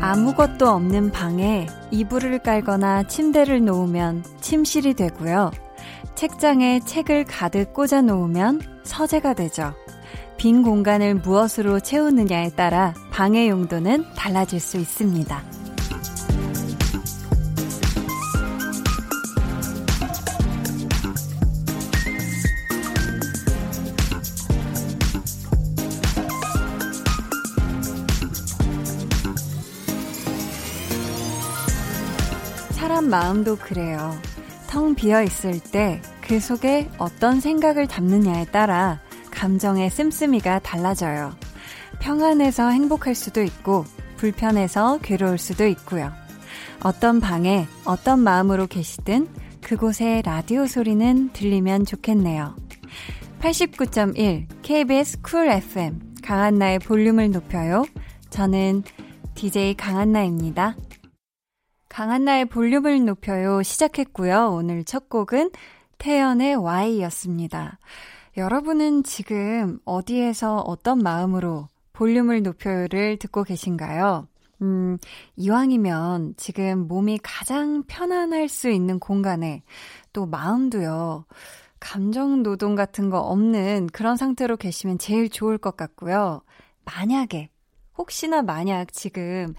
아무것도 없는 방에 이불을 깔거나 침대를 놓으면 침실이 되고요. 책장에 책을 가득 꽂아 놓으면 서재가 되죠. 빈 공간을 무엇으로 채우느냐에 따라 방의 용도는 달라질 수 있습니다. 마음도 그래요. 텅 비어 있을 때 그 속에 어떤 생각을 담느냐에 따라 감정의 씀씀이가 달라져요. 평안해서 행복할 수도 있고 불편해서 괴로울 수도 있고요. 어떤 방에 어떤 마음으로 계시든 그곳의 라디오 소리는 들리면 좋겠네요. 89.1 KBS Cool FM 강한나의 볼륨을 높여요. 저는 DJ 강한나입니다. 강한나의 볼륨을 높여요 시작했고요. 오늘 첫 곡은 태연의 Y였습니다. 여러분은 지금 어디에서 어떤 마음으로 볼륨을 높여요를 듣고 계신가요? 음, 이왕이면 지금 몸이 가장 편안할 수 있는 공간에 또 마음도요, 감정 노동 같은 거 없는 그런 상태로 계시면 제일 좋을 것 같고요. 만약에, 혹시나 만약 지금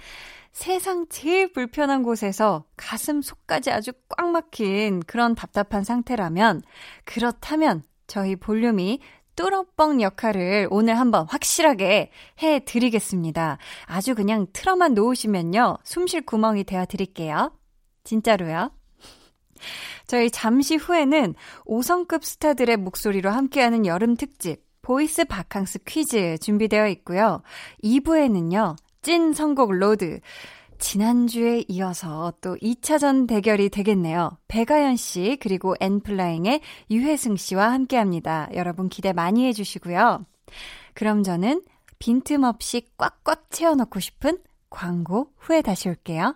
세상 제일 불편한 곳에서 가슴 속까지 아주 꽉 막힌 그런 답답한 상태라면, 그렇다면 저희 볼륨이 뚜러뻥 역할을 오늘 한번 확실하게 해 드리겠습니다. 아주 그냥 틀어만 놓으시면요. 숨쉴 구멍이 되어 드릴게요. 진짜로요. 저희 잠시 후에는 5성급 스타들의 목소리로 함께하는 여름 특집 voice 바캉스 퀴즈 준비되어 있고요. 2부에는요. 찐 선곡 road 지난주에 이어서 또 2차전 대결이 되겠네요. 배가연 씨, 그리고 엔플라잉의 유회승 씨와 함께 합니다. 여러분 기대 많이 해주시고요. 그럼 저는 빈틈없이 꽉꽉 채워넣고 싶은 광고 후에 다시 올게요.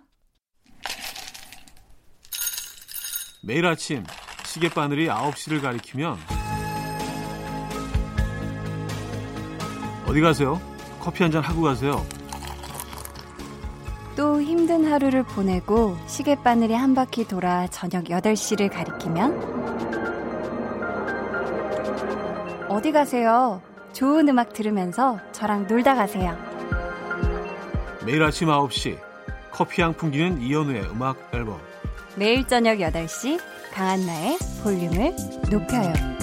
매일 아침 시계바늘이 9시를 가리키면 어디 가세요? 커피 한 잔 하고 가세요. 또 힘든 하루를 보내고 시계바늘이 한 바퀴 돌아 저녁 8시를 가리키면 어디 가세요? 좋은 음악 들으면서 저랑 놀다 가세요. 매일 아침 9시 커피 향 풍기는 이연우의 음악 앨범 매일 저녁 8시 강한나의 볼륨을 높여요.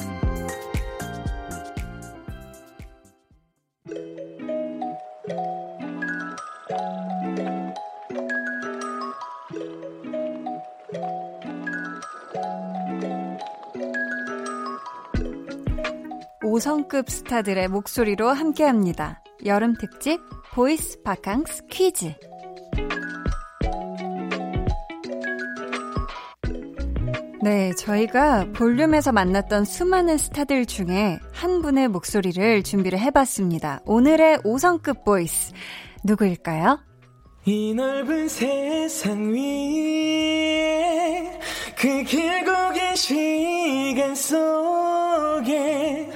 5성급 스타들의 목소리로 함께합니다. 여름 특집 보이스 바캉스 퀴즈. 네, 저희가 볼륨에서 만났던 수많은 스타들 중에 한 분의 목소리를 준비를 해봤습니다. 오늘의 5성급 voice 누구일까요? 이 넓은 세상 위에 그 길고 긴 시간 속에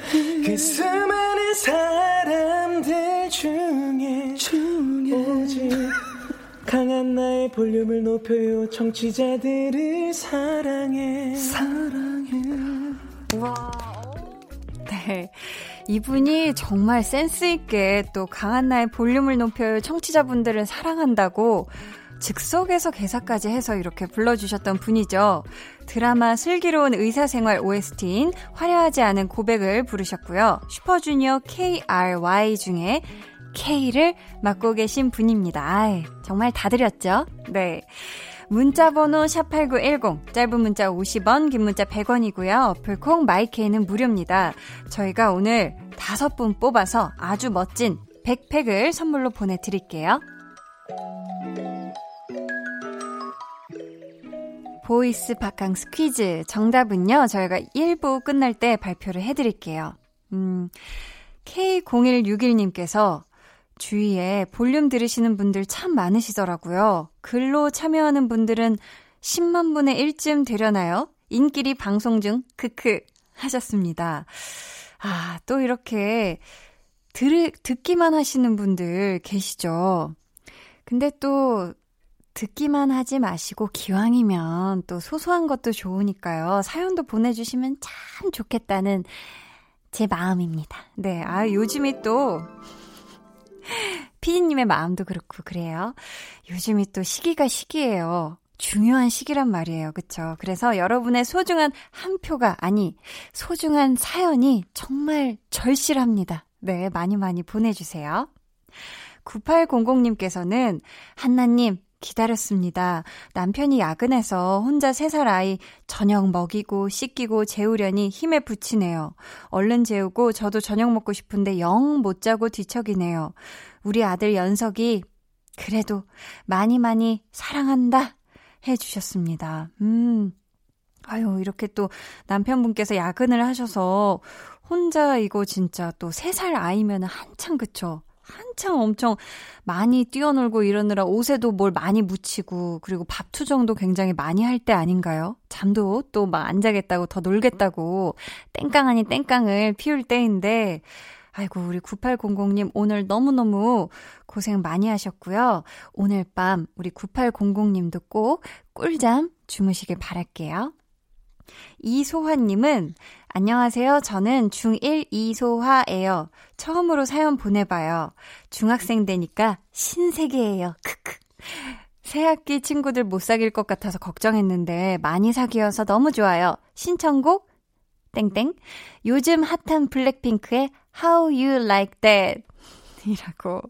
그 수많은 사람들 중에, 중에. 오직 강한 나의 볼륨을 높여요. 청취자들을 사랑해. 사랑해. 와 네. 이분이 정말 센스있게 또 강한 나의 볼륨을 높여요. 청취자분들을 사랑한다고 즉석에서 개사까지 해서 이렇게 불러주셨던 분이죠. 드라마 슬기로운 의사생활 OST인 화려하지 않은 고백을 부르셨고요. 슈퍼주니어 KRY 중에 K를 맡고 계신 분입니다. 아이, 정말 다 드렸죠? 네. 문자번호 샵8910, 짧은 문자 50원, 긴 문자 100원이고요. 어플콩 my K는 무료입니다. 저희가 오늘 다섯 분 뽑아서 아주 멋진 백팩을 선물로 보내드릴게요. voice 바캉스 퀴즈 정답은요. 저희가 1부 끝날 때 발표를 해드릴게요. 음, K0161님께서 주위에 볼륨 들으시는 분들 참 많으시더라고요. 글로 참여하는 분들은 10만 분의 1쯤 되려나요? 인기리 방송 중, 크크, 하셨습니다. 아, 또 이렇게 들, 듣기만 하시는 분들 계시죠? 근데 또 듣기만 하지 마시고 기왕이면 또 소소한 것도 좋으니까요. 사연도 보내주시면 참 좋겠다는 제 마음입니다. 네, 아, 요즘이 또 피디님의 마음도 그렇고 그래요. 요즘이 또 시기가 시기예요. 중요한 시기란 말이에요. 그쵸? 그래서 여러분의 소중한 한 표가, 아니, 소중한 사연이 정말 절실합니다. 네, 많이 많이 보내주세요. 9800님께서는, 한나님, 기다렸습니다. 남편이 야근해서 혼자 3살 아이 저녁 먹이고 씻기고 재우려니 힘에 부치네요. 얼른 재우고 저도 저녁 먹고 싶은데 영 못 자고 뒤척이네요. 우리 아들 연석이 그래도 많이 많이 사랑한다 해주셨습니다. 음. 아유, 이렇게 또 남편분께서 야근을 하셔서 혼자 이거 진짜 또 3살 아이면 한창 그쵸? 한창 엄청 많이 뛰어놀고 이러느라 옷에도 뭘 많이 묻히고 그리고 밥 투정도 굉장히 많이 할 때 아닌가요? 잠도 또 막 안 자겠다고 더 놀겠다고 땡깡 아닌 땡깡을 피울 때인데 아이고 우리 9800님 오늘 너무너무 고생 많이 하셨고요. 오늘 밤 우리 9800님도 꼭 꿀잠 주무시길 바랄게요. 이소화님은 안녕하세요. 저는 중1 이소화예요. 처음으로 사연 보내봐요. 중학생 되니까 신세계예요. 크크. 새학기 친구들 못 사귈 것 같아서 걱정했는데 많이 사귀어서 너무 좋아요. 신청곡 땡땡 요즘 핫한 블랙핑크의 How You Like That 이라고.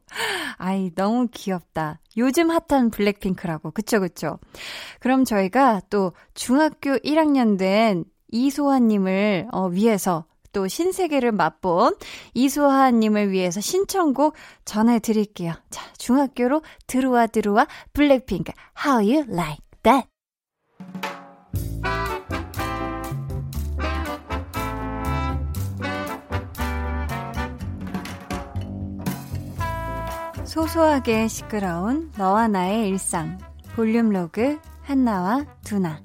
아이, 너무 귀엽다. 요즘 핫한 블랙핑크라고. 그쵸, 그쵸. 그럼 저희가 또 중학교 1학년 된 이소아님을 어, 위해서 또 신세계를 맛본 이소아님을 위해서 신청곡 전해드릴게요. 자, 중학교로 들어와 들어와 블랙핑크. How You Like That? 소소하게 시끄러운 너와 나의 일상. 볼륨 로그 한나와 두나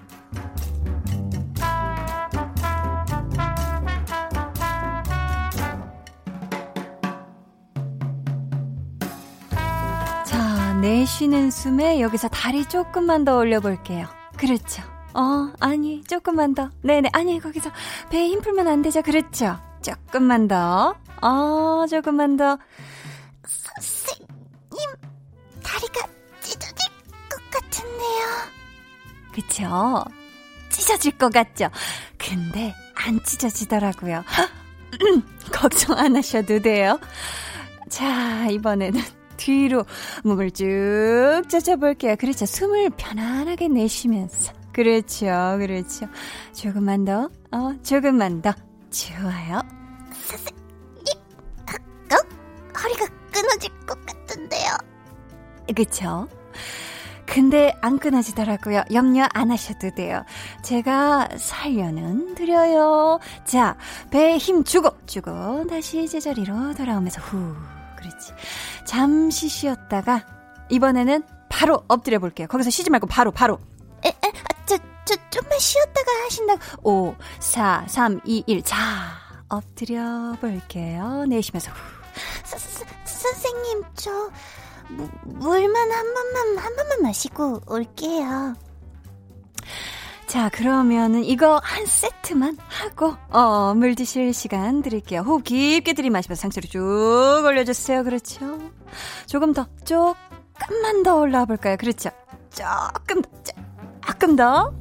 내쉬는 숨에 여기서 다리 조금만 더 올려볼게요. 그렇죠. 어, 아니, 조금만 더. 네네, 아니, 거기서 배에 힘 풀면 안 되죠. 그렇죠. 조금만 더. 어, 조금만 더. 다리가 찢어질 것 같은데요. 그쵸? 찢어질 것 같죠? 근데 안 찢어지더라고요. 걱정 안 하셔도 돼요. 자, 이번에는 뒤로 몸을 쭉 젖어볼게요. 그렇죠. 숨을 편안하게 내쉬면서. 그렇죠. 그렇죠. 조금만 더. 어, 조금만 더. 좋아요. 어? 허리가 끊어질 것 같은데요. 그쵸? 근데 안 끊어지더라고요. 염려 안 하셔도 돼요. 제가 살려는 드려요. 자, 배에 힘 주고, 주고, 다시 제자리로 돌아오면서 후. 그렇지. 잠시 쉬었다가, 이번에는 바로 엎드려 볼게요. 거기서 쉬지 말고 바로, 바로. 에, 에, 아, 저, 저, 좀만 쉬었다가 하신다고. 5, 4, 3, 2, 1. 자, 엎드려 볼게요. 내쉬면서 후. 서, 서, 선생님, 저, 무, 물만 한 번만, 한 번만 마시고 올게요. 자, 그러면은 이거 한 세트만 하고, 어, 물 드실 시간 드릴게요. 호흡 깊게 들이마시면서 상체로 쭉 올려주세요. 그렇죠. 조금 더, 조금만 더 올라와 볼까요? 그렇죠. 조금 더, 조금 더.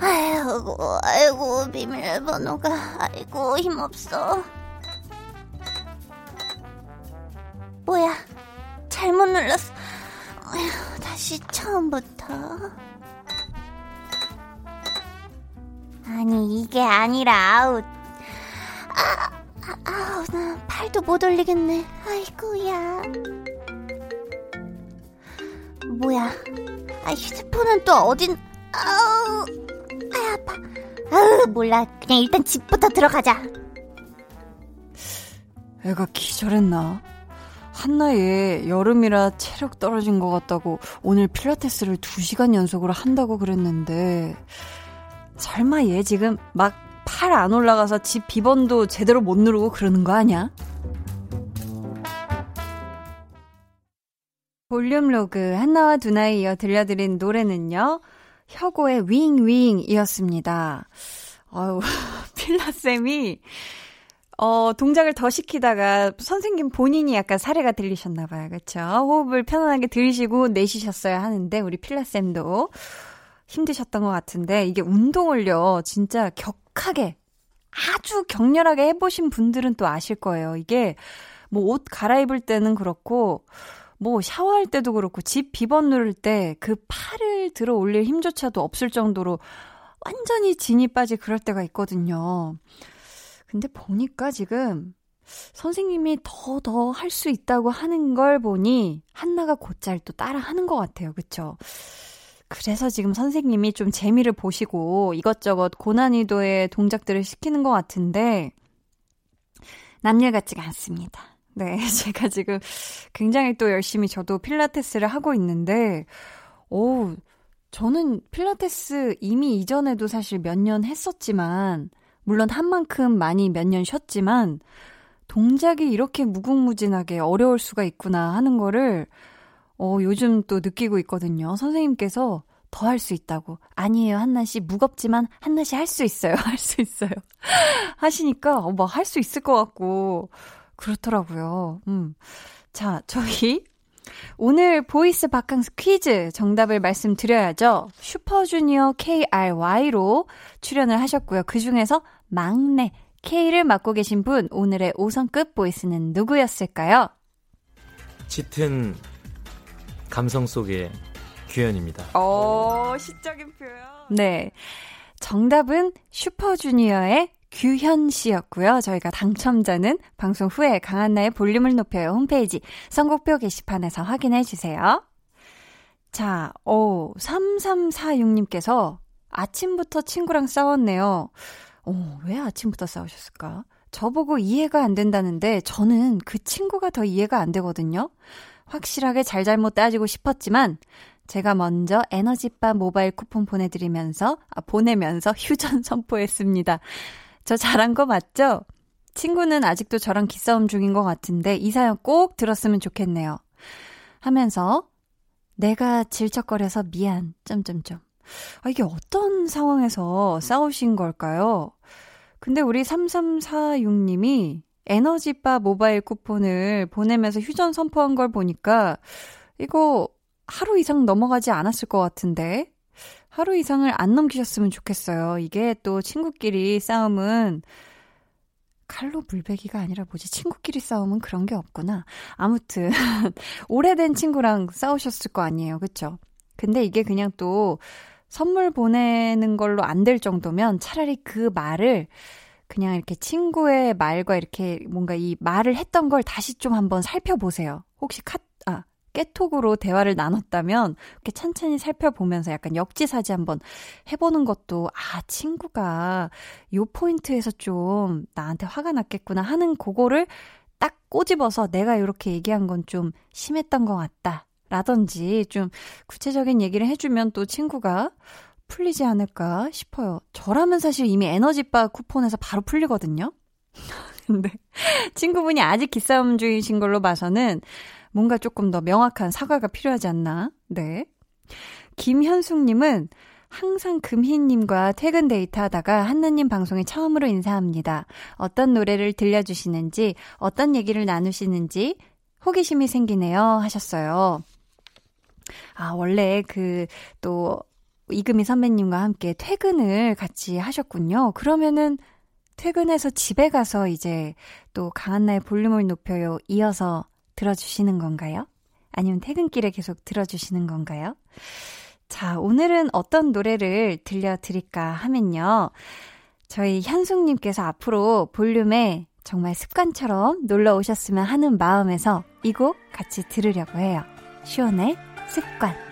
아이고, 아이고, 비밀번호가, 아이고, 힘없어. 뭐야, 잘못 눌렀어. 어휴, 다시 처음부터. 아니, 이게 아니라 아웃. 아, 아, 아우, 나 팔도 못 올리겠네. 아이고야. 뭐야. 아, 휴대폰은 또 어딘, 아우, 아, 아파. 아우, 몰라. 그냥 일단 집부터 들어가자. 애가 기절했나? 한나에 여름이라 체력 떨어진 것 같다고 오늘 필라테스를 2시간 연속으로 한다고 그랬는데 설마 얘 지금 막 팔 안 올라가서 집 비번도 제대로 못 누르고 그러는 거 아니야? 볼륨 로그 한나와 두나에 이어 들려드린 노래는요. 혁오의 윙윙이었습니다. 아유, 필라쌤이 어, 동작을 더 시키다가 선생님 본인이 약간 사레가 들리셨나 봐요. 그쵸? 호흡을 편안하게 들이시고 내쉬셨어야 하는데, 우리 필라 쌤도 힘드셨던 것 같은데, 이게 운동을요, 진짜 격하게, 아주 격렬하게 해 보신 분들은 또 아실 거예요. 이게 뭐 옷 갈아입을 때는 그렇고, 뭐 샤워할 때도 그렇고, 집 비번 누를 때 그 팔을 들어 올릴 힘조차도 없을 정도로 완전히 진이 빠지 그럴 때가 있거든요. 근데 보니까 지금 선생님이 더 더 할 수 있다고 하는 걸 보니 한나가 곧잘 또 따라 하는 것 같아요. 그쵸? 그래서 지금 선생님이 좀 재미를 보시고 이것저것 고난이도의 동작들을 시키는 것 같은데 남일 같지가 않습니다. 네, 제가 지금 굉장히 또 열심히 저도 필라테스를 하고 있는데, 오, 저는 필라테스 이미 이전에도 사실 몇 년 했었지만, 물론 한 만큼 많이 몇 년 쉬었지만 동작이 이렇게 무궁무진하게 어려울 수가 있구나 하는 거를 어, 요즘 또 느끼고 있거든요. 선생님께서 더 할 수 있다고. 아니에요, 한나 씨. 무겁지만 한나 씨 할 수 있어요. 할 수 있어요. 하시니까 어, 막할 수 있을 것 같고 그렇더라고요. 음. 자, 저희 오늘 voice 바캉스 퀴즈 정답을 말씀드려야죠. 슈퍼주니어 KRY로 출연을 하셨고요. 그 중에서 막내 K를 맡고 계신 분, 오늘의 5성급 voice는 누구였을까요? 짙은 감성 속의 규현입니다. 오, 시적인 표현. 네. 정답은 슈퍼주니어의 규현 씨였고요. 저희가 당첨자는 방송 후에 강한나의 볼륨을 높여요 홈페이지 선곡표 게시판에서 확인해 주세요. 자, 오, 3346님께서 아침부터 친구랑 싸웠네요. 오, 왜 아침부터 싸우셨을까? 저보고 이해가 안 된다는데 저는 그 친구가 더 이해가 안 되거든요. 확실하게 잘잘못 따지고 싶었지만 제가 먼저 에너지바 모바일 쿠폰 보내드리면서, 아, 보내면서 휴전 선포했습니다. 저 잘한 거 맞죠? 친구는 아직도 저랑 기싸움 중인 것 같은데 이 사연 꼭 들었으면 좋겠네요. 하면서 내가 질척거려서 미안. 점점점. 아, 이게 어떤 상황에서 싸우신 걸까요? 근데 우리 3346님이 에너지바 모바일 쿠폰을 보내면서 휴전 선포한 걸 보니까 이거 하루 이상 넘어가지 않았을 것 같은데 하루 이상을 안 넘기셨으면 좋겠어요. 이게 또 친구끼리 싸움은 칼로 물베기가 아니라 뭐지? 친구끼리 싸움은 그런 게 없구나. 아무튼 오래된 친구랑 싸우셨을 거 아니에요. 그쵸? 근데 이게 그냥 또 선물 보내는 걸로 안 될 정도면 차라리 그 말을 그냥 이렇게 친구의 말과 이렇게 뭔가 이 말을 했던 걸 다시 좀 한번 살펴보세요. 혹시 카, 아, 깨톡으로 대화를 나눴다면 이렇게 천천히 살펴보면서 약간 역지사지 한번 해보는 것도 아 친구가 요 포인트에서 좀 나한테 화가 났겠구나 하는 그거를 딱 꼬집어서 내가 이렇게 얘기한 건 좀 심했던 것 같다. 라든지 좀 구체적인 얘기를 해주면 또 친구가 풀리지 않을까 싶어요. 저라면 사실 이미 에너지바 쿠폰에서 바로 풀리거든요. 근데 친구분이 아직 기싸움 중이신 걸로 봐서는 뭔가 조금 더 명확한 사과가 필요하지 않나? 네. 김현숙님은 항상 금희님과 퇴근 데이트 하다가 한나님 방송에 처음으로 인사합니다. 어떤 노래를 들려주시는지, 어떤 얘기를 나누시는지 호기심이 생기네요. 하셨어요. 아, 원래 그, 또, 이금희 선배님과 함께 퇴근을 같이 하셨군요. 그러면은 퇴근해서 집에 가서 이제 또 강한나의 볼륨을 높여요. 이어서 들어주시는 건가요? 아니면 퇴근길에 계속 들어주시는 건가요? 자, 오늘은 어떤 노래를 들려드릴까 하면요. 저희 현숙님께서 앞으로 볼륨에 정말 습관처럼 놀러 오셨으면 하는 마음에서 이 곡 같이 들으려고 해요. 시원의 습관.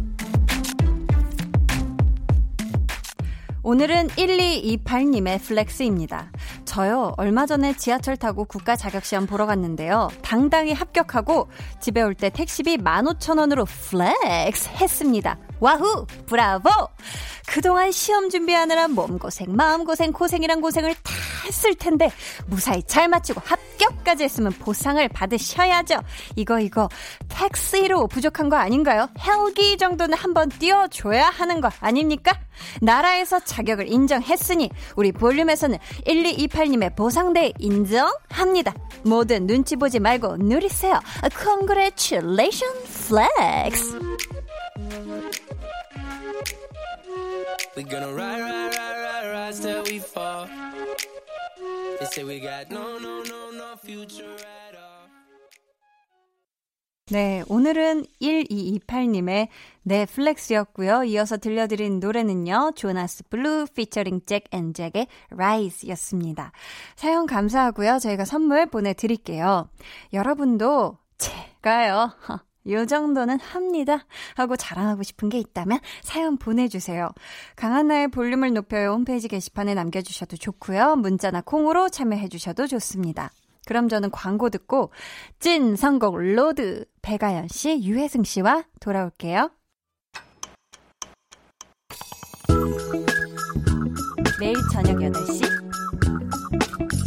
오늘은 1228님의 flex입니다. 저요, 얼마 전에 지하철 타고 국가 자격시험 보러 갔는데요. 당당히 합격하고 집에 올 때 택시비 15,000원으로 flex 했습니다. 와후! 브라보! 그동안 시험 준비하느라 몸고생, 마음고생, 고생이란 고생을 다 했을 텐데 무사히 잘 마치고 합격까지 했으면 보상을 받으셔야죠. 이거 이거 택시로 부족한 거 아닌가요? 헬기 정도는 한번 띄워줘야 하는 거 아닙니까? 나라에서 자격을 인정했으니 우리 볼륨에서는 1228님의 보상대 인정합니다. 뭐든 눈치 보지 말고 누리세요. Congratulations, Flex! We gonna ride, ride, ride, ride, ride till we fall. They say we got no, no, no, no future at all. 네, 오늘은 1228님의 네, flex였고요. 이어서 들려드린 노래는요. 조나스 블루 피처링 잭 앤 잭의 Rise였습니다. 사연 감사하고요. 저희가 선물 보내드릴게요. 여러분도 제가요. 요 정도는 합니다. 하고 자랑하고 싶은 게 있다면 사연 보내주세요. 강한나의 볼륨을 높여요 홈페이지 게시판에 남겨주셔도 좋고요. 문자나 콩으로 참여해주셔도 좋습니다. 그럼 저는 광고 듣고 찐 선곡 로드 배가연 씨, 유혜승 씨와 돌아올게요. 매일 저녁 8시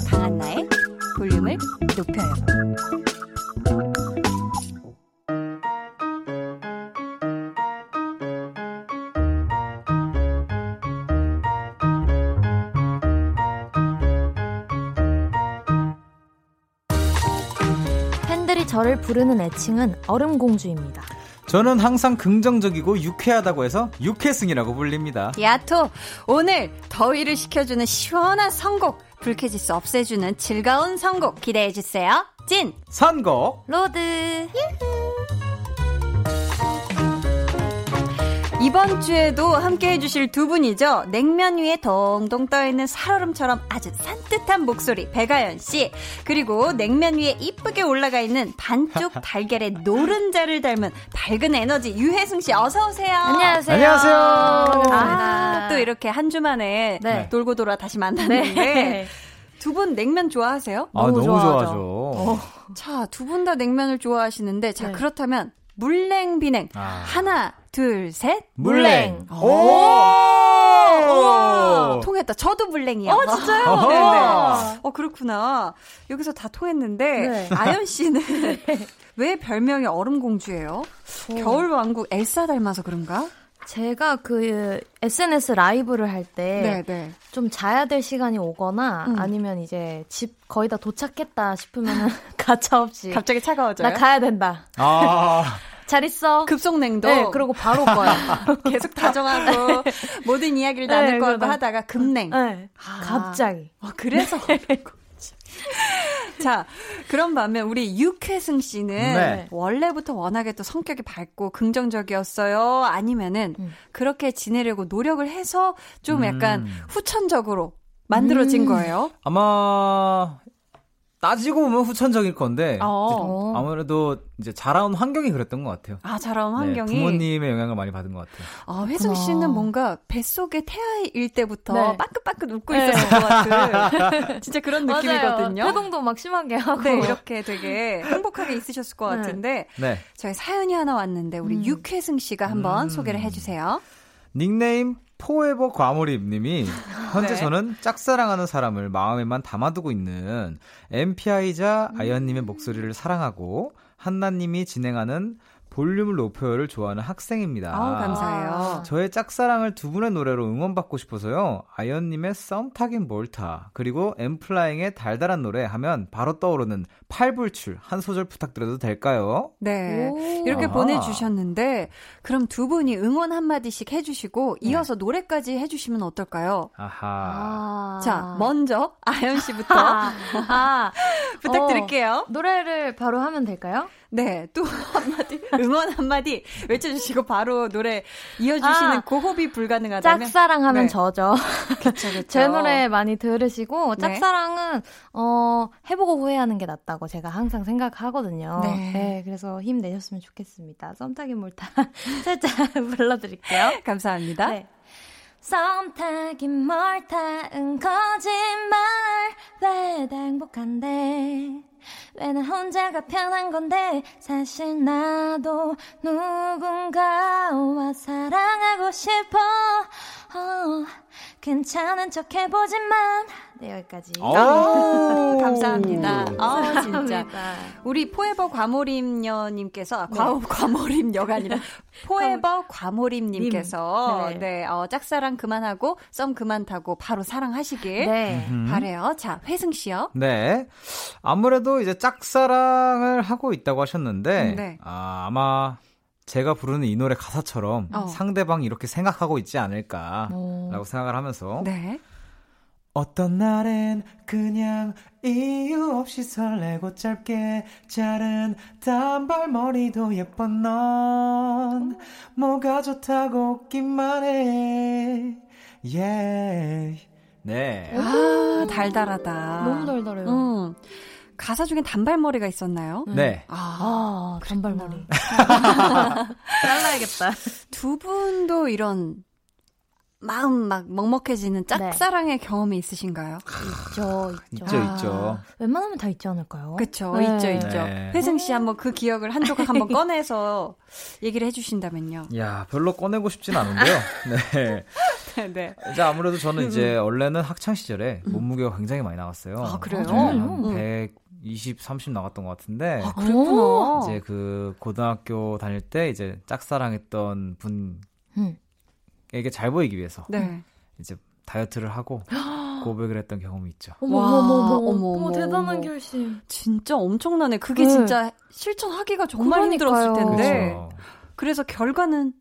강한나의 볼륨을 높여요. 저를 부르는 애칭은 얼음공주입니다. 저는 항상 긍정적이고 유쾌하다고 해서 유쾌승이라고 불립니다. 야토, 오늘 더위를 식혀주는 시원한 선곡, 불쾌지수 없애주는 즐거운 선곡 기대해주세요. 찐! 선곡! road! 유후. 이번 주에도 함께 해주실 두 분이죠. 냉면 위에 동동 떠있는 살얼음처럼 아주 산뜻한 목소리 백아연 씨 그리고 냉면 위에 이쁘게 올라가 있는 반쪽 달걀의 노른자를 닮은 밝은 에너지 유혜승 씨 어서 오세요. 안녕하세요. 안녕하세요. 아, 또 이렇게 한 주 만에 네. 돌고 돌아 다시 만났는데 네. 두분 냉면 좋아하세요? 아, 너무, 너무 좋아하죠. 어. 자, 두 분 다 냉면을 좋아하시는데 자, 네. 그렇다면 물냉 비냉 아. 하나 둘, 셋. 물냉. 오! 오! 통했다. 저도 물냉이요. 어, 진짜요? 네네. 네. 어, 그렇구나. 여기서 다 통했는데, 네. 아연 씨는 왜 별명이 얼음공주예요? 오. 겨울왕국 엘사 닮아서 그런가? 제가 그 SNS 라이브를 할 때 좀 자야 될 시간이 오거나 음. 아니면 이제 집 거의 다 도착했다 싶으면 가차 없이 갑자기 차가워져요. 나 가야 된다. 아. 잘 있어. 급속냉도. 네, 그리고 바로 거야. 계속 다정하고 네. 모든 이야기를 나눌 네, 거 같고 하다가 급냉. 네. 아. 갑자기. 아, 그래서. 자, 그런 반면 우리 육회승 씨는 네. 원래부터 워낙에 또 성격이 밝고 긍정적이었어요? 아니면은 음. 그렇게 지내려고 노력을 해서 좀 약간 음. 후천적으로 만들어진 음. 거예요? 아마 따지고 보면 후천적일 건데 어. 아무래도 이제 자라온 환경이 그랬던 것 같아요. 아 자라온 네, 환경이 네, 부모님의 영향을 많이 받은 것 같아요. 아 회승 씨는 뭔가 뱃속에 태아일 때부터 네. 빠끗빠끗 웃고 네. 있었을 것 같은 진짜 그런 느낌이거든요. 태동도 막 심하게 하고 네, 이렇게 되게 행복하게 있으셨을 것 네. 같은데 네. 저희 사연이 하나 왔는데 우리 음. 육회승 씨가 한번 음. 소개를 해주세요. 닉네임 포에버 과몰입님이 현재 네. 저는 짝사랑하는 사람을 마음에만 담아두고 있는 MPI자 음. 아연님의 목소리를 사랑하고 한나님이 진행하는 볼륨을 높여요를 좋아하는 학생입니다. 어, 감사해요. 저의 짝사랑을 두 분의 노래로 응원받고 싶어서요. 아이언님의 썸 타긴 몰타 그리고 엠플라잉의 달달한 노래 하면 바로 떠오르는 팔불출 한 소절 부탁드려도 될까요? 네. 이렇게 아하. 보내주셨는데 그럼 두 분이 응원 한 마디씩 해주시고 네. 이어서 노래까지 해주시면 어떨까요? 아하. 아. 자, 먼저 아연 씨부터 아. 부탁드릴게요. 어, 노래를 바로 하면 될까요? 네, 또 한마디, 응원 한마디 외쳐주시고 바로 노래 이어주시는 아, 고호비 불가능하다면. 짝사랑하면 네. 저죠. 그쵸, 그쵸. 제 노래 많이 들으시고, 네. 짝사랑은, 네. 어, 해보고 후회하는 게 낫다고 제가 항상 생각하거든요. 네. 네 그래서 힘내셨으면 좋겠습니다. 썸타기 몰타 살짝 불러드릴게요. 감사합니다. 네. 썸 타긴 뭘 타은 거짓말 왜다 행복한데 왜나 혼자가 편한 건데? 사실 나도 누군가와 사랑하고 싶어. 어, 괜찮은 척 해보지만 네, 여기까지. 감사합니다. 아, 진짜. 우리 포에버 과몰입녀님께서, 아, 네. 과, 과몰입녀가 아니라, 포에버 과몰입님께서, 네, 네 어, 짝사랑 그만하고, 썸 그만 타고, 바로 사랑하시길 네. 바래요. 자, 회승 씨요. 네. 아무래도 이제 짝사랑을 하고 있다고 하셨는데, 네. 아, 아마, 제가 부르는 이 노래 가사처럼 어. 상대방이 이렇게 생각하고 있지 않을까라고 오. 생각을 하면서 네. 어떤 날엔 그냥 이유 없이 설레고 짧게 자른 단발머리도 예쁜 넌 뭐가 좋다고 웃기만 해 yeah. 네. 아, 달달하다. 너무 달달해요. 음. 가사 중에 단발머리가 있었나요? 네. 아, 아 단발머리. 잘라야겠다. 두 분도 이런 마음 막 먹먹해지는 네. 짝사랑의 네. 경험이 있으신가요? 있죠, 있죠. 있죠, 아, 있죠. 웬만하면 다 있지 않을까요? 그쵸, 네. 있죠, 있죠. 네. 회승 씨 한번 그 기억을 한 조각 한번 꺼내서 얘기를 해주신다면요. 야, 별로 꺼내고 싶진 않은데요. 네. 네, 네. 이제 아무래도 저는 이제 음. 원래는 학창 시절에 음. 몸무게가 굉장히 많이 나갔어요. 아, 그래요? 네, 100, 20, 30 나갔던 것 같은데. 아, 그렇구나. 이제 그 고등학교 다닐 때 이제 짝사랑했던 분 음. 에게 잘 보이기 위해서 네. 이제 다이어트를 하고 고백을 했던 경험이 있죠. 어머, 와, 어머, 어머, 어머, 어머, 대단한 결심. 진짜 엄청나네. 그게 네. 진짜 실천하기가 정말 그러니까요. 힘들었을 텐데. 그렇죠. 그래서 결과는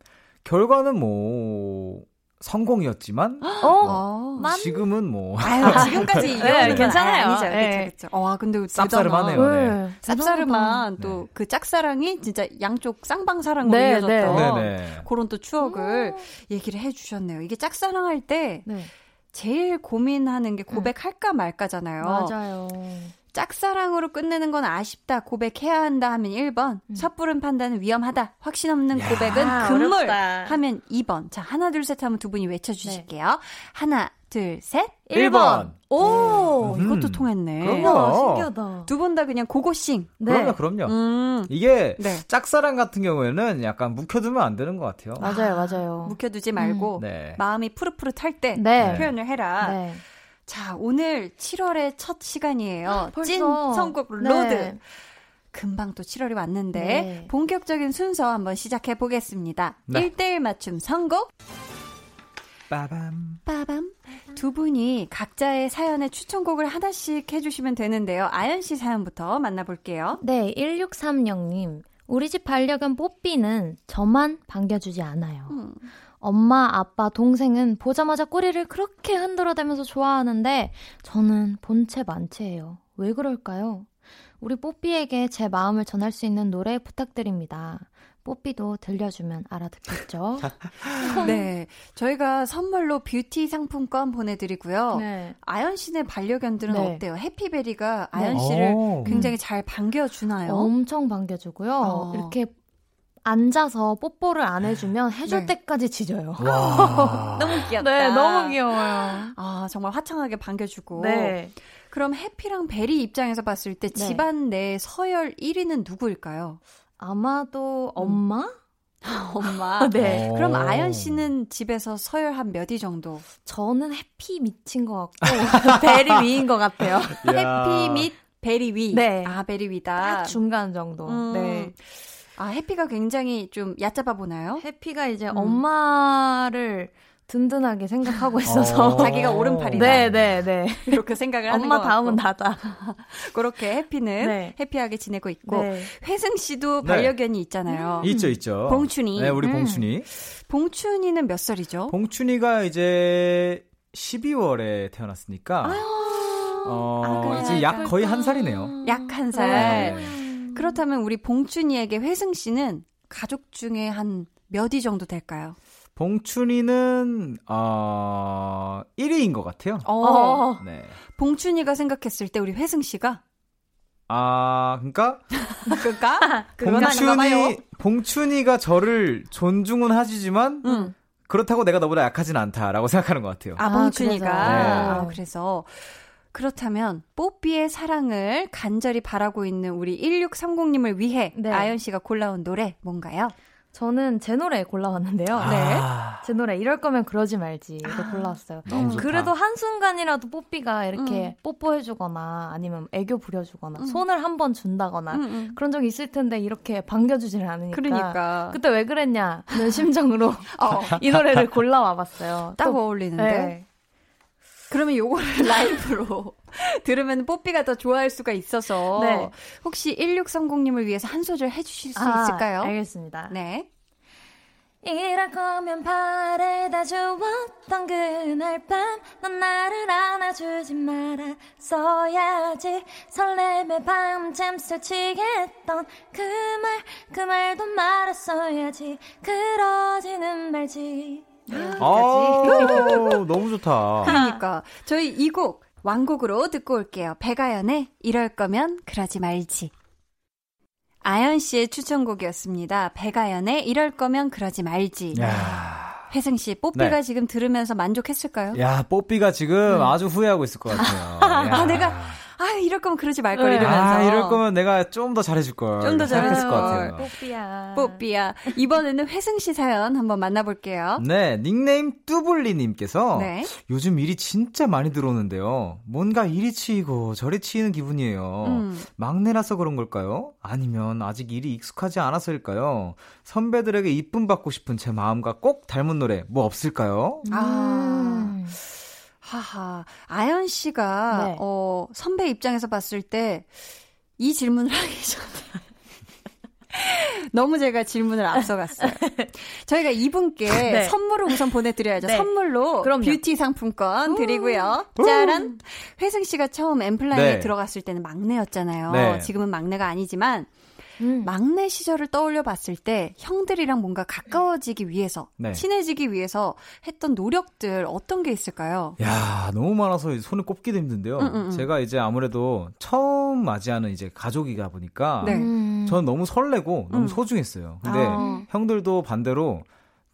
결과는 뭐 성공이었지만 어? 어, 지금은 뭐 아유, 지금까지 네, 괜찮아요. 아니죠. 네. 그쵸, 그쵸. 와 근데 쌉싸름하네요. 네. 쌉싸름한 또그 네. 짝사랑이 진짜 양쪽 쌍방사랑으로 네, 이어졌던 네. 그런 또 추억을 오. 얘기를 해주셨네요. 이게 짝사랑할 때 제일 고민하는 게 고백할까 말까잖아요. 맞아요. 짝사랑으로 끝내는 건 아쉽다. 고백해야 한다 하면 1번. 음. 섣부른 판단은 위험하다. 확신 없는 야, 고백은 금물 어렵다. 하면 2번. 자, 하나 둘 셋 하면 두 분이 외쳐 주실게요. 네. 하나, 둘, 셋. 1번. 오, 음. 이것도 통했네. 그럼요. 신기하다. 두 분 다 그냥 고고싱. 네. 그럼요, 그럼요. 음. 이게 네. 짝사랑 같은 경우에는 약간 묵혀두면 안 되는 것 같아요. 맞아요, 맞아요. 묵혀두지 말고 음. 네. 마음이 푸릇푸릇할 때 네. 표현을 해라. 네. 자, 오늘 7월의 첫 시간이에요. 찐 선곡 road. 네. 금방 또 7월이 왔는데 네. 본격적인 순서 한번 시작해 보겠습니다. 네. 1대1 맞춤 선곡. 빠밤. 빠밤. 두 분이 각자의 사연의 추천곡을 하나씩 해주시면 되는데요. 아연 씨 사연부터 만나볼게요. 네, 1630님. 우리 집 반려견 뽀삐는 저만 반겨주지 않아요. 음. 엄마, 아빠, 동생은 보자마자 꼬리를 그렇게 흔들어대면서 좋아하는데 저는 본체 만체예요. 왜 그럴까요? 우리 뽀삐에게 제 마음을 전할 수 있는 노래 부탁드립니다. 뽀삐도 들려주면 알아듣겠죠? 네. 저희가 선물로 뷰티 상품권 보내드리고요. 네. 아연 씨네 반려견들은 네. 어때요? 해피베리가 아연 네. 씨를 오. 굉장히 잘 반겨주나요? 엄청 반겨주고요. 어. 이렇게 앉아서 뽀뽀를 안 해주면 해줄 네. 때까지 짖어요. 너무 귀엽다. 네, 너무 귀여워요. 아, 정말 화창하게 반겨주고. 네. 그럼 해피랑 베리 입장에서 봤을 때 네. 집안 내 서열 1위는 누구일까요? 아마도 음. 엄마? 엄마. 네. 그럼 아연 씨는 집에서 서열 한 몇위 정도? 저는 해피 미친 것 같고 베리 위인 것 같아요. 해피 및 베리 위. 네. 아 베리 위다. 중간 정도. 음. 네. 아, 해피가 굉장히 좀 얕잡아 보나요? 해피가 이제 음. 엄마를 든든하게 생각하고 있어서 어. 자기가 오른팔이다. 네, 네, 네. 이렇게 생각을 하는 엄마 다음은 나다. 그렇게 해피는 네. 해피하게 지내고 있고 네. 회승 씨도 네. 반려견이 있잖아요. 음. 있죠, 있죠. 봉춘이. 네, 우리 음. 봉춘이. 봉춘이는 몇 살이죠? 봉춘이가 이제 12월에 태어났으니까 아~ 어, 아, 이제 약 거의 한 살이네요. 약 한 살. 네. 그렇다면 우리 봉춘이에게 회승 씨는 가족 중에 한 몇 위 정도 될까요? 봉춘이는 어 1위인 것 같아요. 어. 네. 봉춘이가 생각했을 때 우리 회승 씨가 아, 그러니까 그러니까 봉춘이 봉춘이가 저를 존중은 하지만 응. 그렇다고 내가 너보다 약하진 않다라고 생각하는 것 같아요. 아, 봉춘이가 아, 그래서. 네. 아, 그래서 그렇다면 뽀삐의 사랑을 간절히 바라고 있는 우리 1630님을 위해 네. 아연 씨가 골라온 노래 뭔가요? 저는 제 노래 골라왔는데요. 아. 네. 제 노래 이럴 거면 그러지 말지 아. 골라왔어요. 음. 그래도 한순간이라도 뽀삐가 이렇게 음. 뽀뽀해 주거나 아니면 애교 부려 주거나 음. 손을 한 번 준다거나 음, 음. 그런 적이 있을 텐데 이렇게 반겨주지를 않으니까. 그러니까. 그때 왜 그랬냐 는 심정으로 어. 이 노래를 골라와 봤어요. 딱 또, 어울리는데. 네. 그러면 요거를 라이브로 들으면 뽀삐가 더 좋아할 수가 있어서 네. 혹시 1630님을 위해서 한 소절 해주실 수 아, 있을까요? 알겠습니다. 네. 이럴 거면 바래다 주었던 그날 밤 넌 나를 안아주지 말았어야지 설렘에 밤잠 설치겠던 그 말 그 말도 말았어야지 그러지는 말지 아, 너무 좋다. 그러니까 저희 이 곡 완곡으로 듣고 올게요. 배가연의 이럴 거면 그러지 말지. 아연 씨의 추천곡이었습니다. 배가연의 이럴 거면 그러지 말지. 야. 혜승 씨, 뽀삐가 네. 지금 들으면서 만족했을까요? 야, 뽀삐가 지금 음. 아주 후회하고 있을 것 같아요. 아, 내가 아 이럴 거면 그러지 말걸 네. 이러면서 아 이럴 거면 내가 좀 더 잘해줄 걸. 좀 더 잘했을 것 같아요. 뽀삐야. 뽀삐야. 이번에는 회승 씨 사연 한번 만나볼게요. 네, 닉네임 뚜블리님께서 네. 요즘 일이 진짜 많이 들어오는데요. 뭔가 이리 치이고 저리 치이는 기분이에요. 음. 막내라서 그런 걸까요? 아니면 아직 일이 익숙하지 않아서일까요? 선배들에게 이쁨 받고 싶은 제 마음과 꼭 닮은 노래 뭐 없을까요? 아. 하하. 아연 씨가, 네. 어, 선배 입장에서 봤을 때, 이 질문을 하기 전에. 너무 제가 질문을 앞서갔어요. 저희가 이분께 네. 선물을 우선 보내드려야죠. 네. 선물로 그럼요. 뷰티 상품권 드리고요. 짜란! 회승 씨가 처음 엠플라잉에 네. 들어갔을 때는 막내였잖아요. 네. 지금은 막내가 아니지만, 음. 막내 시절을 떠올려 봤을 때 형들이랑 뭔가 가까워지기 위해서 네. 친해지기 위해서 했던 노력들 어떤 게 있을까요? 야 너무 많아서 손을 꼽기도 힘든데요. 음, 음, 음. 제가 이제 아무래도 처음 맞이하는 이제 가족이다 보니까 네. 저는 너무 설레고 너무 음. 소중했어요. 근데 아. 형들도 반대로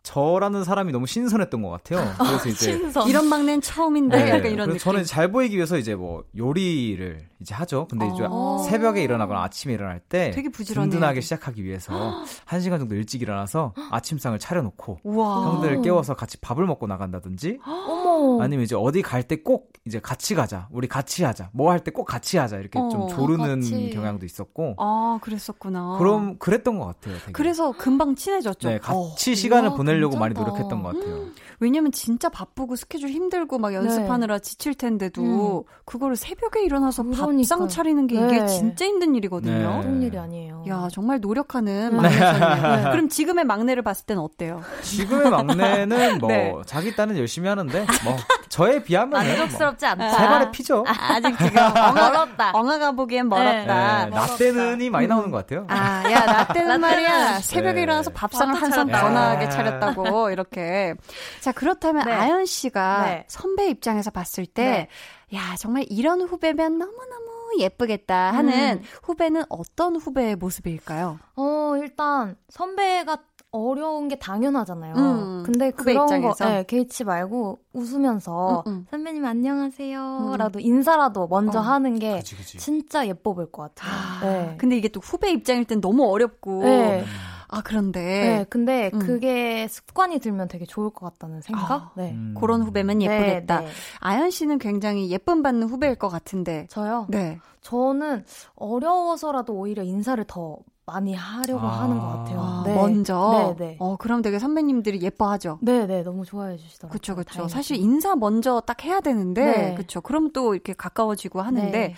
저라는 사람이 너무 신선했던 것 같아요. 그래서 이제 신선. 이런 막내는 처음인데 네. 약간 이런 느낌. 저는 잘 보이기 위해서 이제 뭐 요리를 이제 하죠. 근데 이제 어. 새벽에 일어나거나 아침에 일어날 때 되게 부지런해. 든든하게 시작하기 위해서 한 시간 정도 일찍 일어나서 아침상을 차려놓고 우와. 형들을 깨워서 같이 밥을 먹고 나간다든지 아니면 이제 어디 갈 때 꼭 이제 같이 가자. 우리 같이 하자. 뭐 할 때 꼭 같이 하자. 이렇게 어, 좀 조르는 같이. 경향도 있었고. 아, 그랬었구나. 그럼 그랬던 것 같아요. 되게. 그래서 금방 친해졌죠. 네, 같이 어. 시간을 보내 보내려고 많이 노력했던 것 같아요. 왜냐면 진짜 바쁘고 스케줄 힘들고 막 연습하느라 네. 지칠 텐데도 음. 그거를 새벽에 일어나서 그러니까. 밥상 차리는 게 이게 네. 진짜 힘든 일이거든요. 네. 쉬운 일이 아니에요. 야 정말 노력하는 네. 막내잖아요. 네. 그럼 지금의 막내를 봤을 때는 어때요? 지금의 막내는 뭐 네. 자기 딴은 열심히 하는데 뭐 저에 비하면 만족스럽지 뭐 않다. 세 발에 피죠. 아, 아직 지금 엉아, 멀었다. 엉아가 보기엔 멀었다. 나 때는이 많이 나오는 것 같아요. 아, 야, 나 때는 말이야. 새벽에 일어나서 밥상을 한 상 더 나게 차렸다고 이렇게. 자, 그렇다면 네. 아연 씨가 네. 선배 입장에서 봤을 때, 네. 야, 정말 이런 후배면 너무너무 예쁘겠다 하는 음. 후배는 어떤 후배의 모습일까요? 어, 일단 선배가 어려운 게 당연하잖아요. 음, 근데 그런 입장에서. 거 네, 개의치 말고 웃으면서 음, 음. 선배님 안녕하세요라도 음. 인사라도 먼저 어. 하는 게 그치, 그치. 진짜 예뻐 보일 것 같아요. 아, 네. 근데 이게 또 후배 입장일 땐 너무 어렵고 네. 아, 그런데. 네, 근데 음. 그게 습관이 들면 되게 좋을 것 같다는 생각? 아, 네. 음. 그런 후배면 네, 예쁘겠다. 네, 네. 아연 씨는 굉장히 예쁨 받는 후배일 것 같은데. 저요? 네. 저는 어려워서라도 오히려 인사를 더 많이 하려고 아~ 하는 것 같아요. 아, 네. 먼저. 네, 네. 어, 그럼 되게 선배님들이 예뻐하죠. 네, 네, 너무 좋아해 주시더라고요. 그렇죠, 그렇죠. 사실 인사 먼저 딱 해야 되는데, 네. 그렇죠. 그럼 또 이렇게 가까워지고 하는데 네.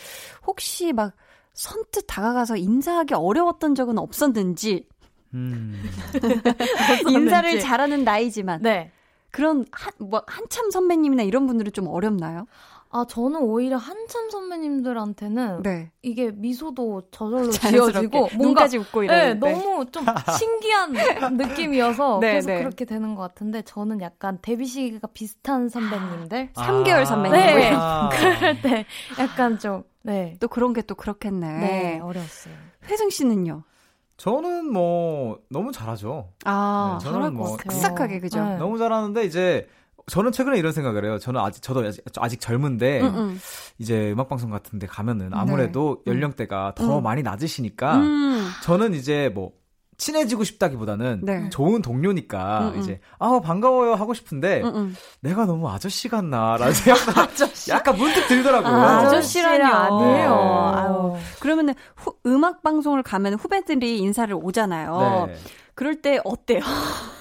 혹시 막 선뜻 다가가서 인사하기 어려웠던 적은 없었는지. 음. 인사를 잘하는 나이지만. 네. 그런 한, 뭐 한참 선배님이나 이런 분들은 좀 어렵나요? 아, 저는 오히려 한참 선배님들한테는 네. 이게 미소도 저절로 지어지고 뭔가지 웃고 이러는 네, 너무 좀 신기한 느낌이어서 네, 계속 네. 그렇게 되는 것 같은데 저는 약간 데뷔 시기가 비슷한 선배님들 아, 3개월 선배님 네. 아. 그럴 때 약간 좀 네. 또 그런 게 또 그렇겠네. 네, 어려웠어요. 회승 씨는요? 저는 뭐 너무 잘하죠. 아, 네, 저는 뭐 싹싹하게 그죠. 네. 너무 잘하는데 이제 저는 최근에 이런 생각을 해요. 저는 아직 저도 아직, 아직 젊은데 음, 음. 이제 음악 방송 같은데 가면은 네. 아무래도 네. 연령대가 더 음. 많이 낮으시니까 음. 저는 이제 뭐 친해지고 싶다기보다는 네. 좋은 동료니까 음음. 이제 아 반가워요 하고 싶은데 음음. 내가 너무 아저씨 같나라는 생각 아저씨. 약간 문득 들더라고요. 아, 저씨라니 아니에요. 네. 아유. 그러면은 후, 음악 방송을 가면 후배들이 인사를 오잖아요. 네. 그럴 때 어때요?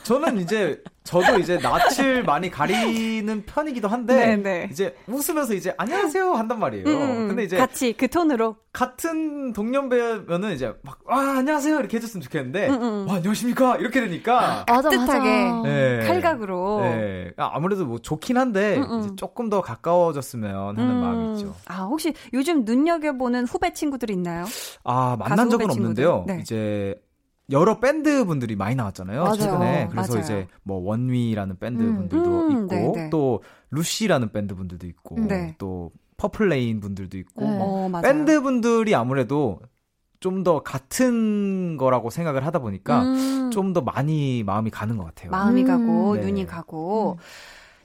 저는 이제 저도 이제 낯을 많이 가리는 편이기도 한데 네네. 네. 이제 웃으면서 이제 안녕하세요 한단 말이에요. 음, 음, 근데 이제 같이 그 톤으로 같은 동년배면은 이제 막아 안녕하세요 이렇게 해줬으면 좋겠는데 음, 음. 와 안녕하십니까 이렇게 되니까 아, 따뜻하게 네. 칼각으로 네. 아, 아무래도 뭐 좋긴 한데 음, 음. 조금 더 가까워졌으면 하는 마음이 있죠. 아 혹시 요즘 눈여겨 보는 후배 친구들 있나요? 아 만난 적은 없는데요. 네. 이제 여러 밴드 분들이 많이 나왔잖아요. 맞아요. 최근에. 그래서 맞아요. 이제 뭐 원위라는 밴드 음. 분들도 음, 있고 네네. 네. 또 루시라는 밴드 분들도 있고 네. 또 퍼플레인 분들도 있고 네. 어, 밴드 분들이 아무래도 좀 더 같은 거라고 생각을 하다 보니까 음. 좀더 많이 마음이 가는 것 같아요. 마음이 가고 네. 눈이 가고 음.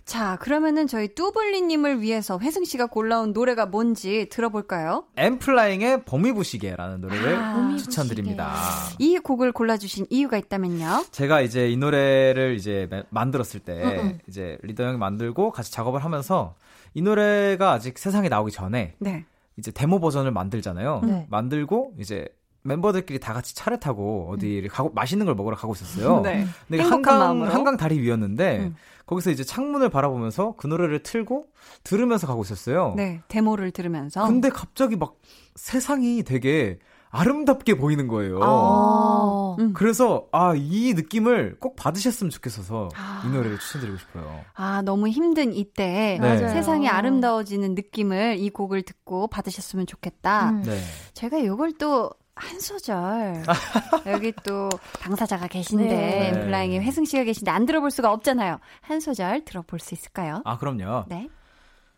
자, 그러면은 저희 뚜블리님을 위해서 회승 씨가 골라온 노래가 뭔지 들어볼까요? 엠플라잉의 봄이 부시게라는 노래를 아, 추천드립니다. 이 곡을 골라주신 이유가 있다면요? 제가 이제 이 노래를 이제 만들었을 때 음, 음. 이제 리더 형이 만들고 같이 작업을 하면서 이 노래가 아직 세상에 나오기 전에 네. 이제 데모 버전을 만들잖아요. 네. 만들고 이제 멤버들끼리 다 같이 차를 타고 어디를 가고 맛있는 걸 먹으러 가고 있었어요. 네. 근데 한강 마음으로. 한강 다리 위였는데 음. 거기서 이제 창문을 바라보면서 그 노래를 틀고 들으면서 가고 있었어요. 네, 데모를 들으면서. 근데 갑자기 막 세상이 되게 아름답게 보이는 거예요. 아~ 음. 그래서 아 이 느낌을 꼭 받으셨으면 좋겠어서 아~ 이 노래를 추천드리고 싶어요. 아 너무 힘든 이때 네. 세상이 아름다워지는 느낌을 이 곡을 듣고 받으셨으면 좋겠다. 음. 네. 제가 이걸 또 한 소절. 여기 또 당사자가 계신데, 네. 엠플라잉의 회승 씨가 계신데 안 들어볼 수가 없잖아요. 한 소절 들어볼 수 있을까요? 아, 그럼요. 네.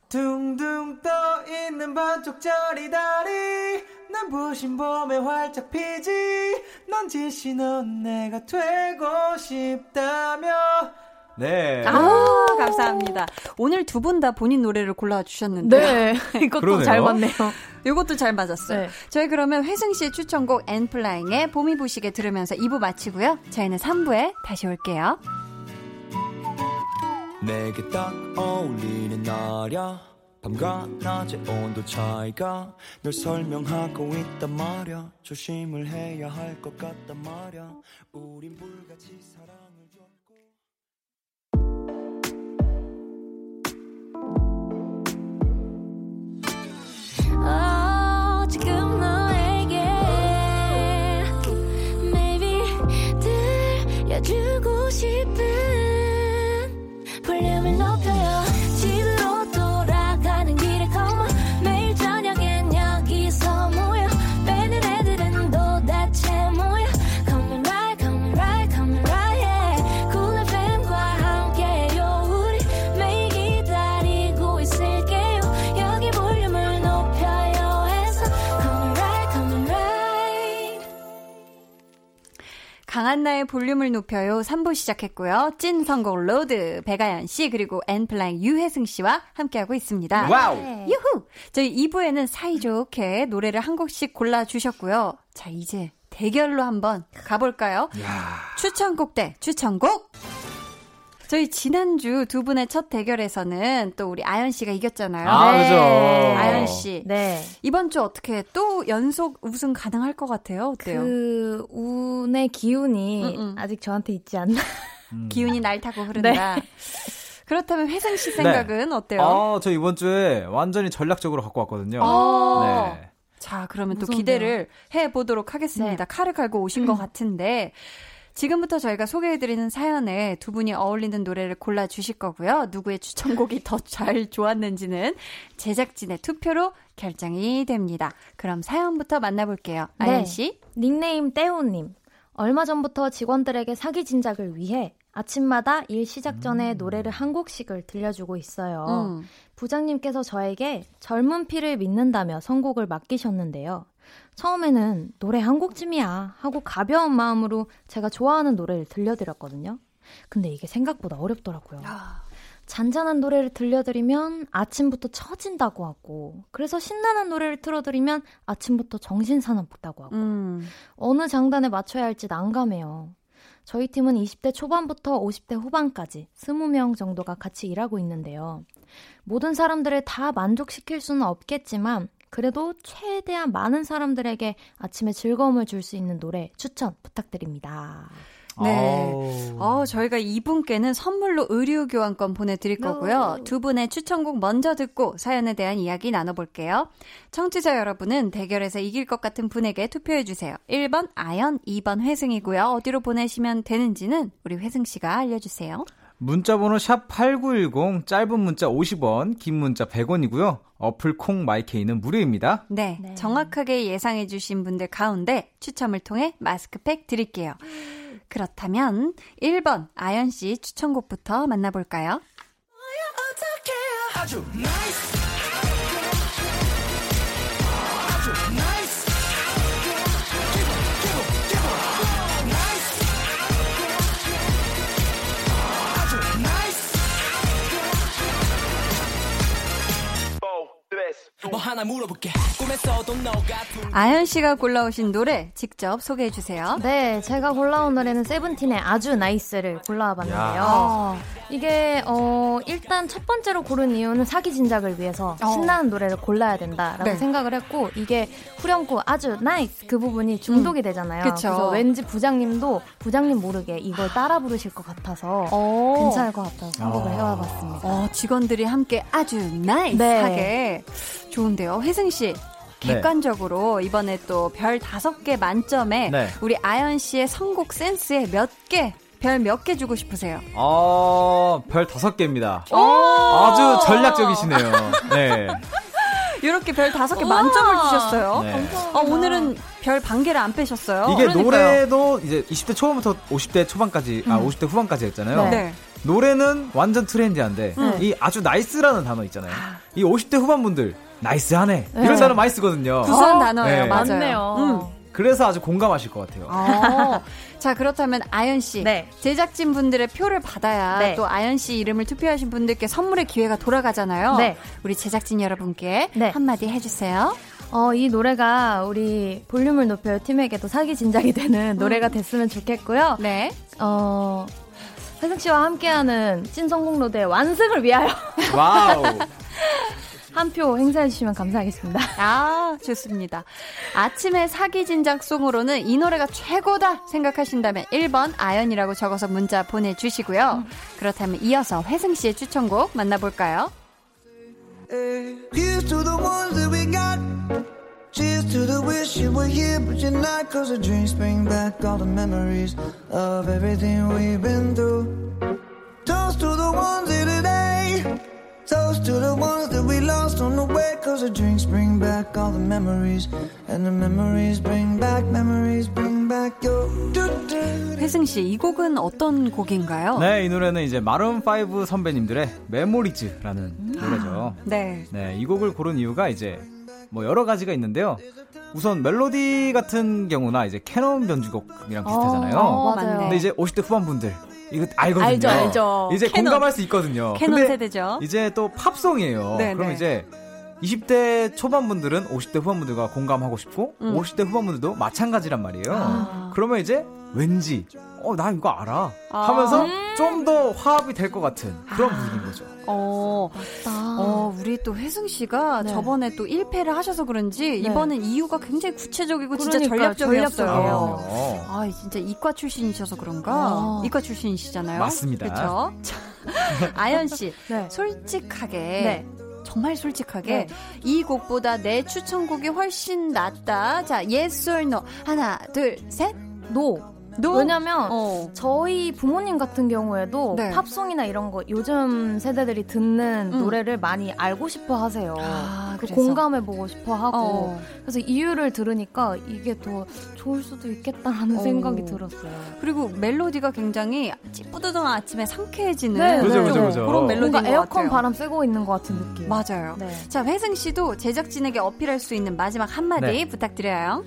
둥둥 떠 있는 반쪽짜리 다리 난 부신 봄에 활짝 피지 넌 지시 넌 내가 되고 싶다며 네. 아, 감사합니다. 오늘 두 분 다 본인 노래를 골라주셨는데. 네. 이것도 그러네요. 잘 맞네요. 이것도 잘 맞았어요. 네. 저희 그러면 회승 씨의 추천곡 앤플라잉의 봄이 부시게 들으면서 2부 마치고요. 저희는 3부에 다시 올게요. 내게 딱 어울리는 날야 밤과 낮의 온도 차이가 널 설명하고 있단 말야 조심을 해야 할 것 같단 말야 우린 불같이 지금 볼륨을 높여요 3부 시작했고요. 찐 선곡 road 백아연 씨 그리고 엔플라잉 유회승 씨와 함께하고 있습니다. wow. 유후. 저희 2부에는 사이좋게 노래를 한 곡씩 골라 주셨고요. 자 이제 대결로 한번 가볼까요? 야. 추천곡 대 추천곡. 저희 지난주 두 분의 첫 대결에서는 또 우리 아연 씨가 이겼잖아요. 아, 네. 그죠. 아연 씨. 네. 이번 주 어떻게 또 연속 우승 가능할 것 같아요? 어때요? 그 운의 기운이 음, 음. 아직 저한테 있지 않나. 음. 기운이 날 타고 흐른다. 네. 그렇다면 회상 씨 생각은 네. 어때요? 아, 저 이번 주에 완전히 전략적으로 갖고 왔거든요. 아~ 네. 자, 그러면 무서운데요? 또 기대를 해 보도록 하겠습니다. 네. 칼을 갈고 오신 것 음. 같은데 지금부터 저희가 소개해드리는 사연에 두 분이 어울리는 노래를 골라주실 거고요. 누구의 추천곡이 더 잘 좋았는지는 제작진의 투표로 결정이 됩니다. 그럼 사연부터 만나볼게요. 네. 아연 씨. 닉네임 떼오님. 얼마 전부터 직원들에게 사기 진작을 위해 아침마다 일 시작 전에 음. 노래를 한 곡씩을 들려주고 있어요. 음. 부장님께서 저에게 젊은 피를 믿는다며 선곡을 맡기셨는데요. 처음에는 노래 한 곡쯤이야 하고 가벼운 마음으로 제가 좋아하는 노래를 들려드렸거든요. 근데 이게 생각보다 어렵더라고요. 잔잔한 노래를 들려드리면 아침부터 처진다고 하고, 그래서 신나는 노래를 틀어드리면 아침부터 정신 사납다고 하고, 음. 어느 장단에 맞춰야 할지 난감해요. 저희 팀은 20대 초반부터 50대 후반까지 20명 정도가 같이 일하고 있는데요. 모든 사람들을 다 만족시킬 수는 없겠지만 그래도 최대한 많은 사람들에게 아침에 즐거움을 줄 수 있는 노래 추천 부탁드립니다. 네. 어, 저희가 이분께는 선물로 의류 교환권 보내드릴 거고요. 두 분의 추천곡 먼저 듣고 사연에 대한 이야기 나눠볼게요. 청취자 여러분은 대결에서 이길 것 같은 분에게 투표해주세요. 1번 아연, 2번 회승이고요. 어디로 보내시면 되는지는 우리 회승 씨가 알려주세요. 문자번호 샵 8910, 짧은 문자 50원, 긴 문자 100원이고요. 어플 콩 마이케이는 무료입니다. 네, 네. 정확하게 예상해주신 분들 가운데 추첨을 통해 마스크팩 드릴게요. 그렇다면 1번 아연 씨 추천곡부터 만나볼까요? 아주 nice. 뭐 하나 물어볼게. 꿈에서도 너 같은. 아연 씨가 골라오신 노래 직접 소개해 주세요. 네, 제가 골라온 노래는 세븐틴의 아주 nice를 골라봤는데요. 이게 어 일단 첫 번째로 고른 이유는 사기 진작을 위해서 어. 신나는 노래를 골라야 된다라고 네. 생각을 했고 이게 후렴구 아주 nice 그 부분이 중독이 음. 되잖아요. 그쵸. 그래서 왠지 부장님도 부장님 모르게 이걸 따라 부르실 것 같아서 오. 어. 괜찮을 것 같아서 선곡을 어. 해와봤습니다. 어, 직원들이 함께 아주 nice하게 네. 좋은데요. 회승 씨. 네. 객관적으로 네. 이번에 또 별 다섯 개 만점에 네. 우리 아연 씨의 선곡 센스에 몇 개, 별 몇 개 주고 싶으세요? 어, 별 다섯 개입니다. 아주 전략적이시네요. 네. 이렇게 별 다섯 개 만점을 주셨어요. 네. 어, 오늘은 별 반 개를 안 빼셨어요. 이게 그러니까요. 노래도 이제 20대 초반부터 50대 초반까지, 아, 음. 아, 50대 후반까지 했잖아요. 네. 노래는 완전 트렌디한데, 음. 이 아주 nice라는 단어 있잖아요. 이 50대 후반분들, nice하네. 네. 이런 단어 많이 쓰거든요. 부산 어? 단어예요. 네. 맞네요. 음. 그래서 아주 공감하실 것 같아요. 어. 자, 그렇다면 아연 씨. 네. 제작진 분들의 표를 받아야 네. 또 아연 씨 이름을 투표하신 분들께 선물의 기회가 돌아가잖아요. 네. 우리 제작진 여러분께 네. 한마디 해주세요. 어, 이 노래가 우리 볼륨을 높여요 팀에게도 사기 진작이 되는 음. 노래가 됐으면 좋겠고요. 네. 어, 회승 씨와 함께하는 찐성공 로드의 완승을 위하여. Wow. 한 표 행사해 주시면 감사하겠습니다. 아, 좋습니다. 아침에 사기 진작 송으로는 이 노래가 최고다 생각하신다면 1번 아연이라고 적어서 문자 보내 주시고요. 음. 그렇다면 이어서 회승 씨의 추천곡 만나 볼까요? Here's to the ones that we got. Cheers to the wish you were here, but you're not. Cause the dreams bring back all the memories of everything we've been through. Toast to the ones here today. Toast to the ones that we lost on the way. Cause the drinks bring back all the memories. And the memories bring back, memories bring back you. 회승 씨, 이 곡은 어떤 곡인가요? 네, 이 노래는 이제 Maroon 5 선배님들의 Memories라는 음. 노래죠. 네. 네, 이 곡을 고른 이유가 이제 뭐 여러 가지가 있는데요. 우선 멜로디 같은 경우나 이제 캐논 변주곡이랑 비슷하잖아요. 어, 맞아요. 근데 이제 50대 후반 분들 이거 알거든요. 알죠, 알죠. 이제 캐논. 공감할 수 있거든요. 캐논 세대죠. 이제 또 팝송이에요. 네, 그럼 네. 이제 20대 초반 분들은 50대 후반 분들과 공감하고 싶고 음. 50대 후반 분들도 마찬가지란 말이에요. 아. 그러면 이제 왠지 어 어, 나 이거 알아. 아. 하면서 음~ 좀더 화합이 될 것 같은 그런 아. 분위기인 거죠. 어, 맞다. 어, 우리 또 혜승 씨가 네. 저번에 또 1패를 하셔서 그런지 네. 이번엔 이유가 굉장히 구체적이고 진짜 전략적이었어요. 아, 아, 진짜 이과 출신이셔서 그런가? 아. 이과 출신이시잖아요. 맞습니다. 그렇죠. 아연 씨, 네. 솔직하게 네. 정말 솔직하게 네. 이 곡보다 내 추천곡이 훨씬 낫다. 자, yes or no. 하나, 둘, 셋. no. 너? 왜냐면 어. 저희 부모님 같은 경우에도 네. 팝송이나 이런 거 요즘 세대들이 듣는 음. 노래를 많이 알고 싶어 하세요. 아, 그 공감해 보고 싶어 하고 어. 그래서 이유를 들으니까 이게 더 좋을 수도 있겠다라는 어. 생각이 들었어요. 그리고 멜로디가 굉장히 찌뿌드던 아침에 상쾌해지는 네, 그죠, 그죠, 그죠. 그런 멜로디 뭔가 에어컨 같아요. 바람 쐬고 있는 것 같은 느낌. 맞아요. 네. 자 회승 씨도 제작진에게 어필할 수 있는 마지막 한마디 네. 부탁드려요.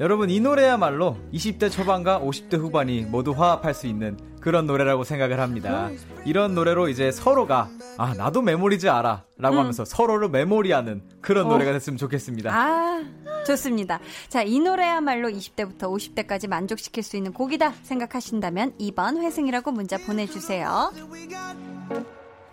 여러분 이 노래야말로 20대 초반과 50대 후반이 모두 화합할 수 있는 그런 노래라고 생각을 합니다. 이런 노래로 이제 서로가 아 나도 Memories 알아 라고 음. 하면서 서로를 메모리하는 그런 어. 노래가 됐으면 좋겠습니다. 아 좋습니다. 자 이 노래야말로 20대부터 50대까지 만족시킬 수 있는 곡이다 생각하신다면 2번 회승이라고 문자 보내주세요.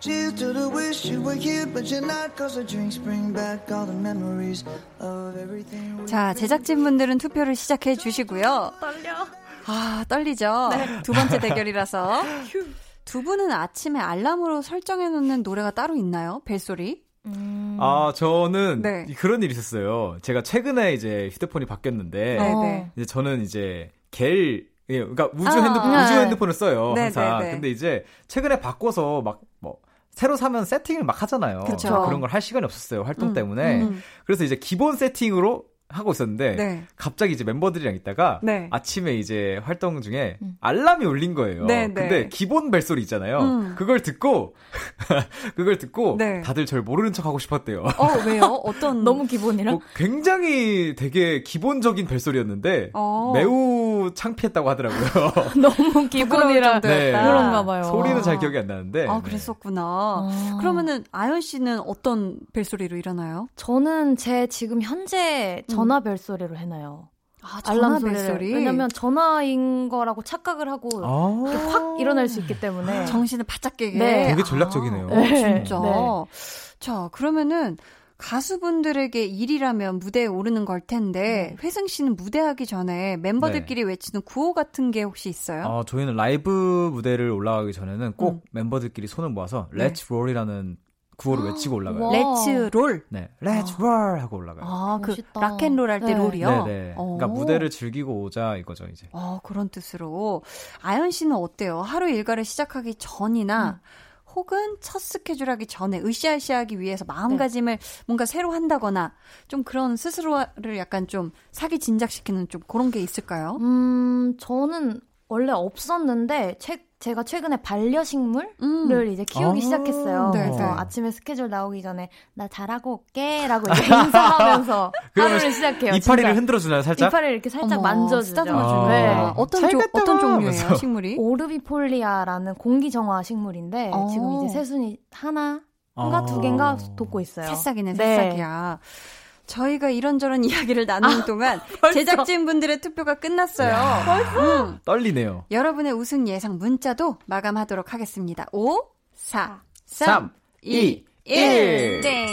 Cheers to the wish you were here, but you're not. Cause the drinks bring back all the memories of everything. 자, 제작진분들은 투표를 시작해 주시고요. 떨려. 아, 떨리죠? 네. 두 번째 대결이라서. 두 분은 아침에 알람으로 설정해 놓는 노래가 따로 있나요? 벨소리? 음... 아, 저는 네. 그런 일이 있었어요. 제가 최근에 이제 휴대폰이 바뀌었는데, 네, 네. 이제 저는 이제 겔, 예, 그러니까 우주 아, 핸드폰, 아, 우주 핸드폰을 써요. 네, 항상. 네, 네. 근데 이제 최근에 바꿔서 막, 뭐, 새로 사면 세팅을 막 하잖아요. 그런 걸 할 시간이 없었어요. 활동 음, 때문에. 음. 그래서 이제 기본 세팅으로 하고 있었는데 네. 갑자기 이제 멤버들이랑 있다가 네. 아침에 이제 활동 중에 음. 알람이 울린 거예요. 네, 네. 근데 기본 벨소리 있잖아요. 음. 그걸 듣고 그걸 듣고 네. 다들 절 모르는 척 하고 싶었대요. 어 왜요? 어떤 너무 기본이라? 뭐 굉장히 되게 기본적인 벨소리였는데 어. 매우 창피했다고 하더라고요. 너무 기본이라 네. 그런가 봐요. 소리는 잘 기억이 안 나는데. 아 그랬었구나. 아. 그러면은 아연 씨는 어떤 벨소리로 일어나요? 저는 제 지금 현재 전화 벨소리로 해놔요. 아, 알람 벨소리. 왜냐면 전화인 거라고 착각을 하고 아~ 확 일어날 수 있기 때문에 정신을 바짝 깨게. 네. 되게 전략적이네요. 아, 네. 진짜. 네. 자, 그러면은 가수분들에게 일이라면 무대에 오르는 걸 텐데 음. 회승 씨는 무대하기 전에 멤버들끼리 네. 외치는 구호 같은 게 혹시 있어요? 어, 저희는 라이브 무대를 올라가기 전에는 꼭 음. 멤버들끼리 손을 모아서 네. Let's Roll이라는 구호를 외치고 올라가요. Let's Roll. 네, Let's Roll 하고 올라가요. 아, 그 rock and roll 할때 네. 롤이요. 네, 네. 그러니까 무대를 즐기고 오자 이거죠 이제. 어, 그런 뜻으로 아연 씨는 어때요? 하루 일과를 시작하기 전이나 음. 혹은 첫 스케줄 하기 전에 으쌰으쌰하기 위해서 마음가짐을 네. 뭔가 새로 한다거나 좀 그런 스스로를 약간 좀 사기 진작시키는 좀 그런 게 있을까요? 음, 저는 원래 없었는데 책 제가 최근에 반려식물을 음. 이제 키우기 아~ 시작했어요. 네, 그래서 네. 아침에 스케줄 나오기 전에 나 잘하고 올게라고 이제 인사하면서 하루를 시작해요. 이파리를 흔들어 주나요, 살짝? 이파리를 이렇게 살짝 만져주죠. 아~ 네. 어떤 조, 어떤 종류예요, 식물이? 오르비폴리아라는 공기정화 식물인데 어. 지금 이제 새순이 하나 인가 두 개인가 돋고 있어요. 새싹이네, 새싹이야. 네. 저희가 이런저런 이야기를 나누는 아, 동안 제작진분들의 투표가 끝났어요. 벌써? 음. 떨리네요. 여러분의 우승 예상 문자도 마감하도록 하겠습니다. 5, 4, 3, 3 2, 1. 땡.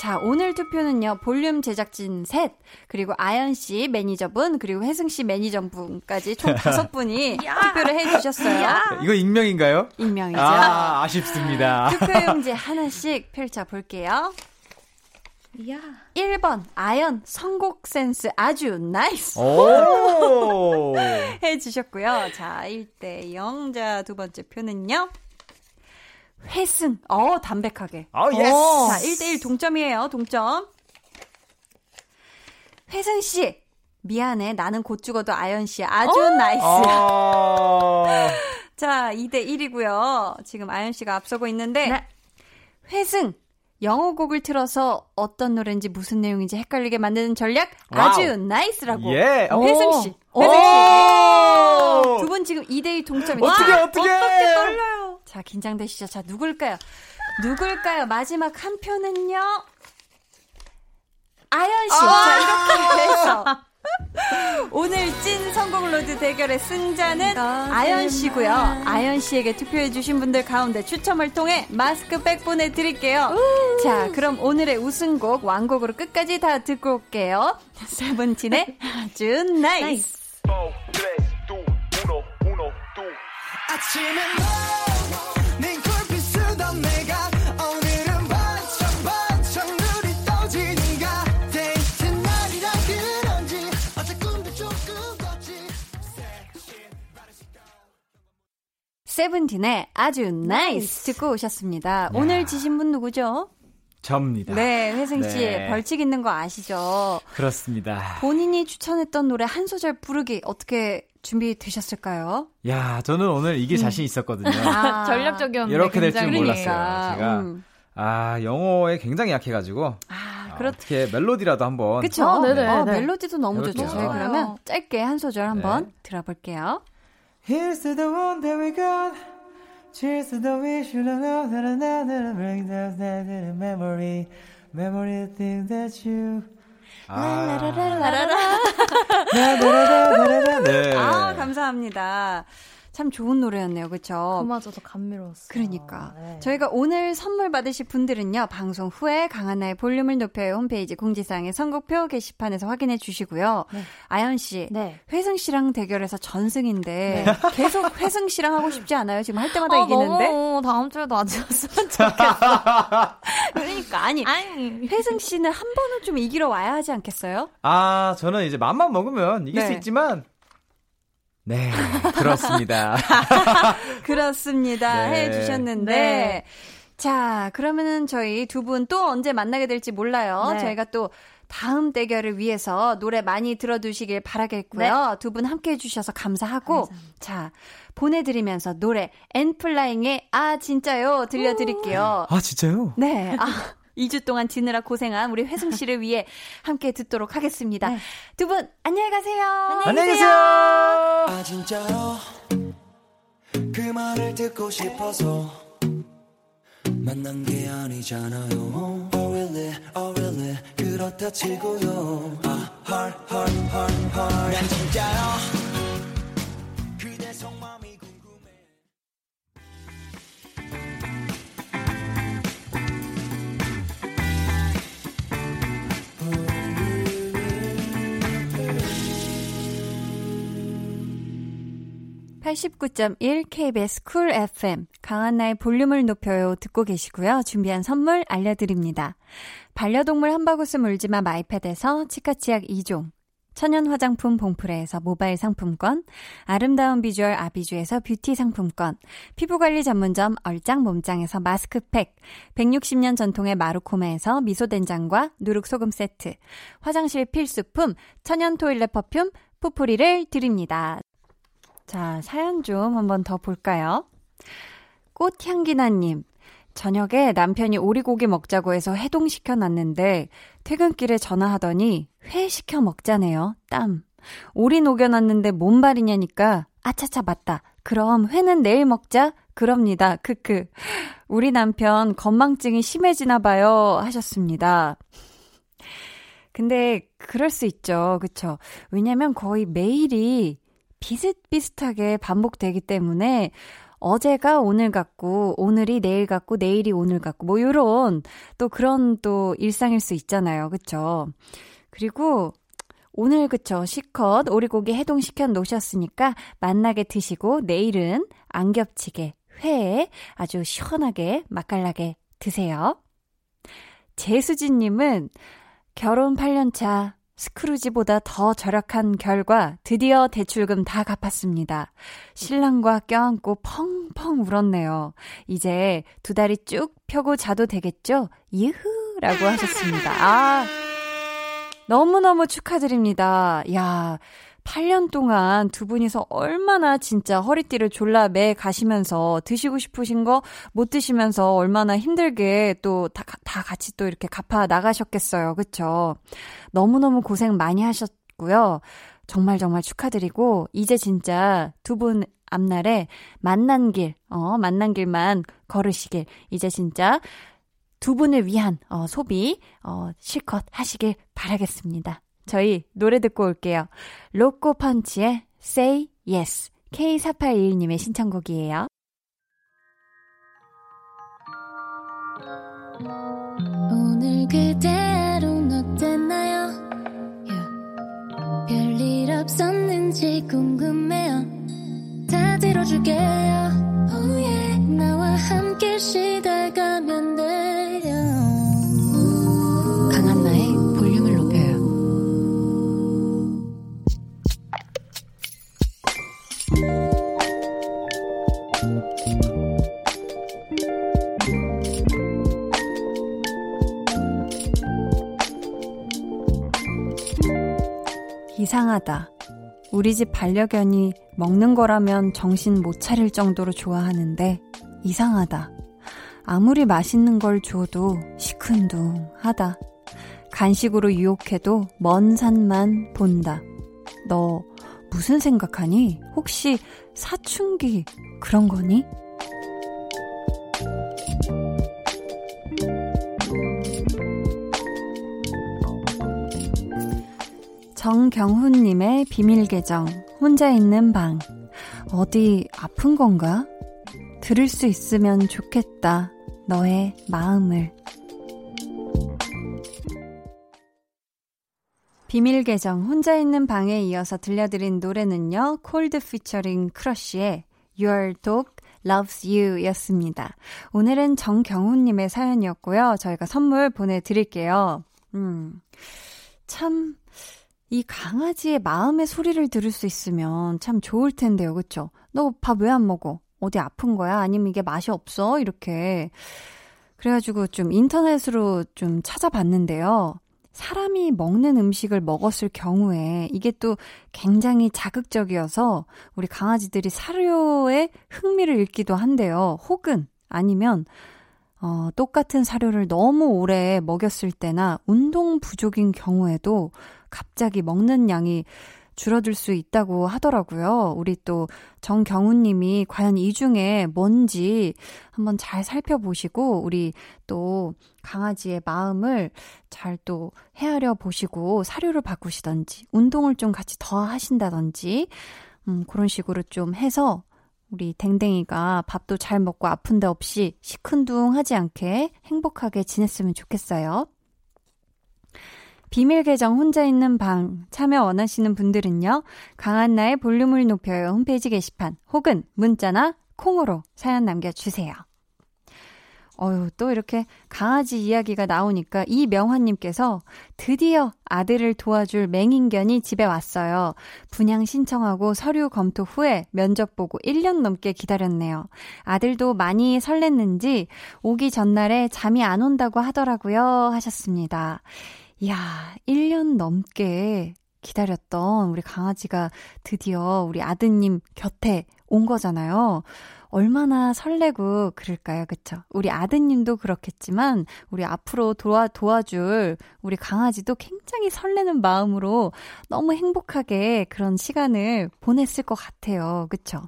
자, 오늘 투표는요, 볼륨 제작진 셋, 그리고 아연 씨 매니저분, 그리고 혜승 씨 매니저분까지 총 다섯 분이 투표를 해주셨어요. 이거 익명인가요? 익명이죠. 아, 아쉽습니다. 투표용지 하나씩 펼쳐볼게요. 야. 1번 아연 선곡 센스 아주 nice. 해 주셨고요. 자, 1대 0. 자, 두 번째 표는요. 회승. 어, 담백하게. 어, yes. 자, 1대 1 동점이에요. 동점. 회승 씨. 미안해. 나는 곧 죽어도 아연 씨 아주 오! nice. 어. 자, 2대 1이고요. 지금 아연 씨가 앞서고 있는데 네. 회승 영어 곡을 틀어서 어떤 노래인지 무슨 내용인지 헷갈리게 만드는 전략 wow. 아주 nice라고. 예. 회승 씨. 회승 씨. 두 분 지금 2대2 동점입니다. 어떻게 어떻게 어떻게 떨려요. 자, 긴장되시죠? 자, 누굴까요? 누굴까요? 마지막 한 표는요. 아연 씨. 아~ 자, 이렇게 해서 오늘 찐 성공을 퀴즈 대결의 승자는 아연 씨고요. 아연 씨에게 투표해 주신 분들 가운데 추첨을 통해 마스크팩 보내 드릴게요. 자, 그럼 오늘의 우승곡 왕곡으로 끝까지 다 듣고 올게요. 세븐틴의 아주 나이스. 아침엔 세븐틴의 아주 NICE 듣고 오셨습니다. 오늘 지신 분 누구죠? 접니다. 네, 회승 씨 네. 벌칙 있는 거 아시죠? 그렇습니다. 본인이 추천했던 노래 한 소절 부르기 어떻게 준비되셨을까요? 야, 저는 오늘 이게 음. 자신 있었거든요. 아, 전략적이었는데 이렇게 될 줄 몰랐어요. 제가 음. 아 영어에 굉장히 약해 가지고 아, 그렇... 어떻게 멜로디라도 한번 그쵸? 아, 네네. 네, 어, 멜로디도 너무. 좋죠. 저희 그러면 짧게 한 소절 한번 네. 들어볼게요. Here's to the one that we got. Cheers to the wish you know that another brings us that memory. Memory of things that you. 라라라라라라. 네. 아, 감사합니다. 참 좋은 노래였네요. 그쵸? 그마저도 감미로웠어요. 그러니까. 네. 저희가 오늘 선물 받으실 분들은요. 방송 후에 강한나의 볼륨을 높여요 홈페이지 공지사항의 선곡표 게시판에서 확인해 주시고요. 네. 아연 씨. 네. 회승 씨랑 대결해서 전승인데 네. 계속 회승 씨랑 하고 싶지 않아요? 지금 할 때마다 아, 이기는데. 너무 다음 주에도 아직었으면 좋겠어. 그러니까 아니, 아니. 회승 씨는 한 번은 좀 이기러 와야 하지 않겠어요? 아, 저는 이제 맘만 먹으면 이길 수 네. 있지만 네, 그렇습니다. 그렇습니다. 네. 해주셨는데. 네. 자, 그러면은 저희 두 분 또 언제 만나게 될지 몰라요. 네. 저희가 또 다음 대결을 위해서 노래 많이 들어두시길 바라겠고요. 네. 두분 함께 해주셔서 감사하고. 감사합니다. 자, 보내드리면서 노래 엔플라잉의 아, 진짜요? 들려드릴게요. 아, 진짜요? 네. 아. 2주 동안 지느라 고생한 우리 회승 씨를 위해 함께 듣도록 하겠습니다. 네. 두분 안녕히 가세요. 안녕히 계세요. 아 진짜로 그 말을 듣고 싶어서 만난 게 아니잖아요. Oh really, oh really 그렇다 치고요. 아 heart, heart, heart, heart 난 진짜 89.1 KBS 쿨 FM 강한나의 볼륨을 높여요 듣고 계시고요. 준비한 선물 알려드립니다. 반려동물 한바구스 물지마 마이패드에서 치카치약 2종 천연 화장품 봉프레에서 모바일 상품권, 아름다운 비주얼 아비주에서 뷰티 상품권, 피부관리 전문점 얼짱 몸짱에서 마스크팩, 160년 전통의 마루코메에서 미소된장과 누룩소금 세트, 화장실 필수품 천연 토일렛 퍼퓸 푸프리를 드립니다. 자, 사연 좀 한번 더 볼까요? 꽃향기나님, 저녁에 남편이 오리고기 먹자고 해서 해동시켜 놨는데 퇴근길에 전화하더니 회 시켜 먹자네요. 땀. 오리 녹여놨는데 뭔 말이냐니까 아차차 맞다. 그럼 회는 내일 먹자. 그럽니다. 크크. 우리 남편 건망증이 심해지나 봐요. 하셨습니다. 근데 그럴 수 있죠. 그쵸? 왜냐면 거의 매일이 비슷비슷하게 반복되기 때문에 어제가 오늘 같고, 오늘이 내일 같고, 내일이 오늘 같고, 뭐, 요런, 또 그런 또 일상일 수 있잖아요. 그쵸? 그리고, 오늘 그쵸. 시컷 오리고기 해동시켜 놓으셨으니까 만나게 드시고, 내일은 안 겹치게, 회에 아주 시원하게, 맛깔나게 드세요. 제수진님은 결혼 8년차 스크루지보다 더 절약한 결과 드디어 대출금 다 갚았습니다. 신랑과 껴안고 펑펑 울었네요. 이제 두 다리 쭉 펴고 자도 되겠죠? 이흐! 라고 하셨습니다. 아, 너무너무 축하드립니다. 야, 8년 동안 두 분이서 얼마나 진짜 허리띠를 졸라 매 가시면서 드시고 싶으신 거 못 드시면서 얼마나 힘들게 또다 다 같이 또 이렇게 갚아 나가셨겠어요. 그쵸? 너무너무 고생 많이 하셨고요. 정말 정말 축하드리고, 이제 진짜 두분 앞날에 만난 길, 어, 만난 길만 걸으시길, 이제 진짜 두 분을 위한, 어, 소비, 어, 실컷 하시길 바라겠습니다. 저희 노래 듣고 올게요. 로꼬 펀치의 Say Yes. K4821님의 신청곡이에요. 오늘 그대로는 어땠나요? Yeah. 별일 없었는지 궁금해요. 다 들어줄게요. Oh yeah. 나와 함께 쉬다가면 돼 이상하다. 우리 집 반려견이 먹는 거라면 정신 못 차릴 정도로 좋아하는데 이상하다. 아무리 맛있는 걸 줘도 시큰둥하다. 간식으로 유혹해도 먼 산만 본다. 너 무슨 생각하니? 혹시 사춘기 그런 거니? 정경훈님의 비밀계정, 혼자 있는 방. 어디 아픈 건가? 들을 수 있으면 좋겠다. 너의 마음을. 비밀 계정 혼자 있는 방에 이어서 들려드린 노래는요. 콜드 피처링 크러쉬의 Your Dog Loves You 였습니다. 오늘은 정경훈님의 사연이었고요. 저희가 선물 보내드릴게요. 음, 참, 이 강아지의 마음의 소리를 들을 수 있으면 참 좋을 텐데요. 그쵸? 너 밥 왜 안 먹어? 어디 아픈 거야? 아니면 이게 맛이 없어? 이렇게. 그래가지고 좀 인터넷으로 좀 찾아봤는데요. 사람이 먹는 음식을 먹었을 경우에 이게 또 굉장히 자극적이어서 우리 강아지들이 사료에 흥미를 잃기도 한데요. 혹은 아니면 어, 똑같은 사료를 너무 오래 먹였을 때나 운동 부족인 경우에도 갑자기 먹는 양이 줄어들 수 있다고 하더라고요. 우리 또 정경훈 님이 과연 이 중에 뭔지 한번 잘 살펴보시고 우리 또 강아지의 마음을 잘 또 헤아려 보시고 사료를 바꾸시던지 운동을 좀 같이 더 하신다든지 음, 그런 식으로 좀 해서 우리 댕댕이가 밥도 잘 먹고 아픈 데 없이 시큰둥하지 않게 행복하게 지냈으면 좋겠어요. 비밀 계정 혼자 있는 방 참여 원하시는 분들은요. 강한나의 볼륨을 높여요 홈페이지 게시판 혹은 문자나 콩으로 사연 남겨주세요. 어유 또 이렇게 강아지 이야기가 나오니까 이명환님께서 드디어 아들을 도와줄 맹인견이 집에 왔어요. 분양 신청하고 서류 검토 후에 면접 보고 1년 넘게 기다렸네요. 아들도 많이 설렜는지 오기 전날에 잠이 안 온다고 하더라고요. 하셨습니다. 이야, 1년 넘게 기다렸던 우리 강아지가 드디어 우리 아드님 곁에 온 거잖아요. 얼마나 설레고 그럴까요? 그쵸? 우리 아드님도 그렇겠지만, 우리 앞으로 도와, 도와줄 우리 강아지도 굉장히 설레는 마음으로 너무 행복하게 그런 시간을 보냈을 것 같아요. 그쵸?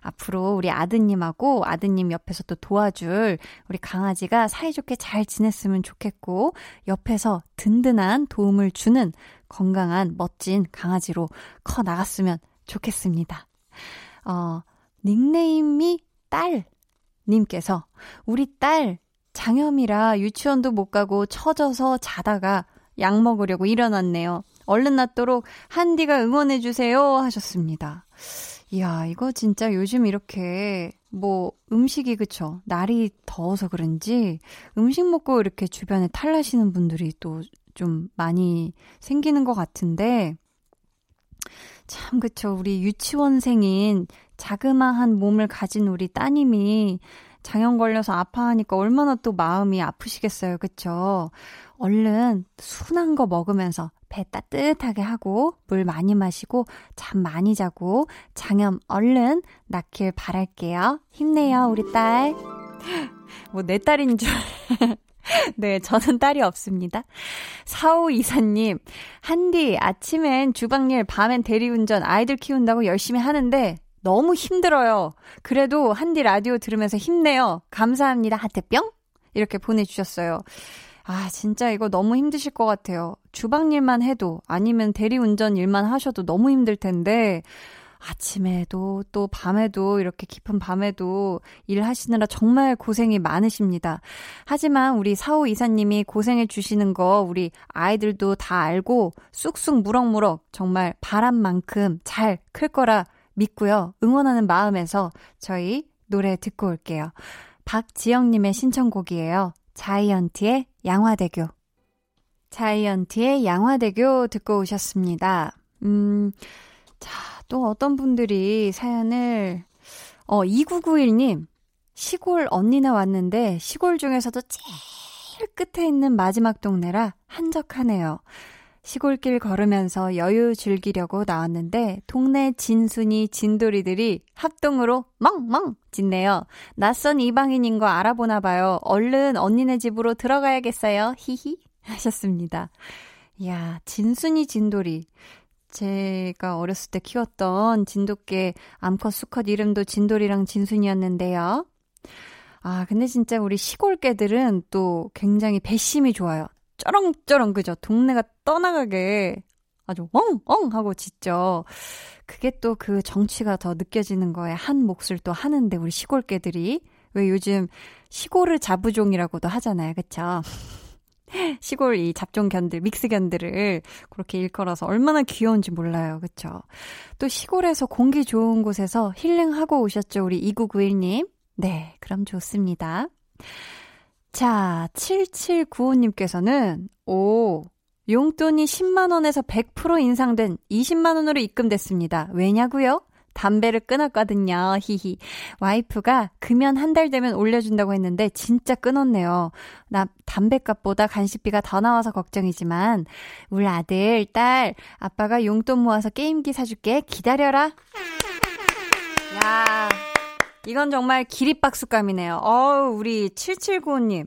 앞으로 우리 아드님하고 아드님 옆에서 또 도와줄 우리 강아지가 사이좋게 잘 지냈으면 좋겠고, 옆에서 든든한 도움을 주는 건강한 멋진 강아지로 커 나갔으면 좋겠습니다. 어, 닉네임이 딸 님께서 우리 딸 장염이라 유치원도 못 가고 처져서 자다가 약 먹으려고 일어났네요. 얼른 낫도록 한디가 응원해 주세요 하셨습니다. 이야, 이거 진짜 요즘 이렇게 뭐 음식이 그쵸? 날이 더워서 그런지 음식 먹고 이렇게 주변에 탈나시는 분들이 또 좀 많이 생기는 것 같은데 참 그쵸? 우리 유치원생인 자그마한 몸을 가진 우리 따님이 장염 걸려서 아파하니까 얼마나 또 마음이 아프시겠어요. 그쵸? 얼른 순한 거 먹으면서 배 따뜻하게 하고 물 많이 마시고 잠 많이 자고 장염 얼른 낫길 바랄게요. 힘내요, 우리 딸. 뭐 내 딸인 줄. 네, 저는 딸이 없습니다. 4524님, 한디, 아침엔 주방일, 밤엔 대리운전, 아이들 키운다고 열심히 하는데, 너무 힘들어요. 그래도 한디 라디오 들으면서 힘내요. 감사합니다. 하트뿅? 이렇게 보내주셨어요. 아, 진짜 이거 너무 힘드실 것 같아요. 주방 일만 해도, 아니면 대리운전 일만 하셔도 너무 힘들 텐데, 아침에도 또 밤에도 이렇게 깊은 밤에도 일하시느라 정말 고생이 많으십니다. 하지만 우리 사호 이사님이 고생해 주시는 거 우리 아이들도 다 알고 쑥쑥 무럭무럭 정말 바람만큼 잘 클 거라 믿고요. 응원하는 마음에서 저희 노래 듣고 올게요. 박지영님의 신청곡이에요. 자이언티의 양화대교. 자이언티의 양화대교 듣고 오셨습니다. 음, 자, 또 어떤 분들이 사연을, 어, 2991님, 시골 언니나 왔는데 시골 중에서도 제일 끝에 있는 마지막 동네라 한적하네요. 시골길 걸으면서 여유 즐기려고 나왔는데 동네 진순이 진돌이들이 합동으로 멍멍 짖네요. 낯선 이방인인 거 알아보나 봐요. 얼른 언니네 집으로 들어가야겠어요. 히히 하셨습니다. 이야, 진순이 진돌이. 제가 어렸을 때 키웠던 진돗개 암컷 수컷 이름도 진돌이랑 진순이었는데요. 아, 근데 진짜 우리 시골 개들은 또 굉장히 배심이 좋아요. 쩌렁쩌렁 그죠? 동네가 떠나가게 아주 엉엉 하고 짖죠. 그게 또 그 정취가 더 느껴지는 거에 한 몫을 또 하는데 우리 시골 개들이 왜 요즘 시골을 자부종이라고도 하잖아요. 그쵸? 시골 이 잡종 견들, 믹스 견들을 그렇게 일컬어서 얼마나 귀여운지 몰라요. 그쵸? 또 시골에서 공기 좋은 곳에서 힐링하고 오셨죠. 우리 2991님. 네, 그럼 좋습니다. 자, 7795님께서는, 오, 용돈이 10만원에서 100% 인상된 20만원으로 입금됐습니다. 왜냐고요? 담배를 끊었거든요. 히히. 와이프가 금연 한 달 되면 올려준다고 했는데 진짜 끊었네요. 나 담배값보다 간식비가 더 나와서 걱정이지만 우리 아들, 딸, 아빠가 용돈 모아서 게임기 사줄게. 기다려라. 야. 이건 정말 기립박수감이네요. 어우, 우리 7795님.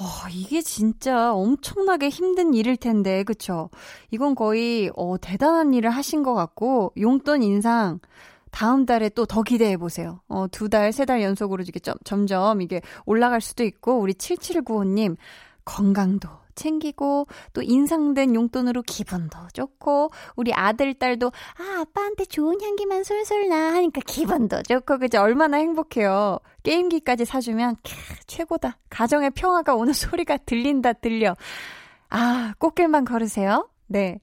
어, 이게 진짜 엄청나게 힘든 일일 텐데, 그쵸? 이건 거의, 어, 대단한 일을 하신 것 같고, 용돈 인상, 다음 달에 또 더 기대해 보세요. 어, 두 달, 세 달 연속으로 이게 점, 점점 이게 올라갈 수도 있고, 우리 7795님, 건강도 챙기고 또 인상된 용돈으로 기분도 좋고 우리 아들 딸도 아 아빠한테 좋은 향기만 솔솔 나 하니까 기분도 좋고 그죠? 얼마나 행복해요. 게임기까지 사주면 캬, 최고다. 가정의 평화가 오는 소리가 들린다 들려. 아 꽃길만 걸으세요. 네.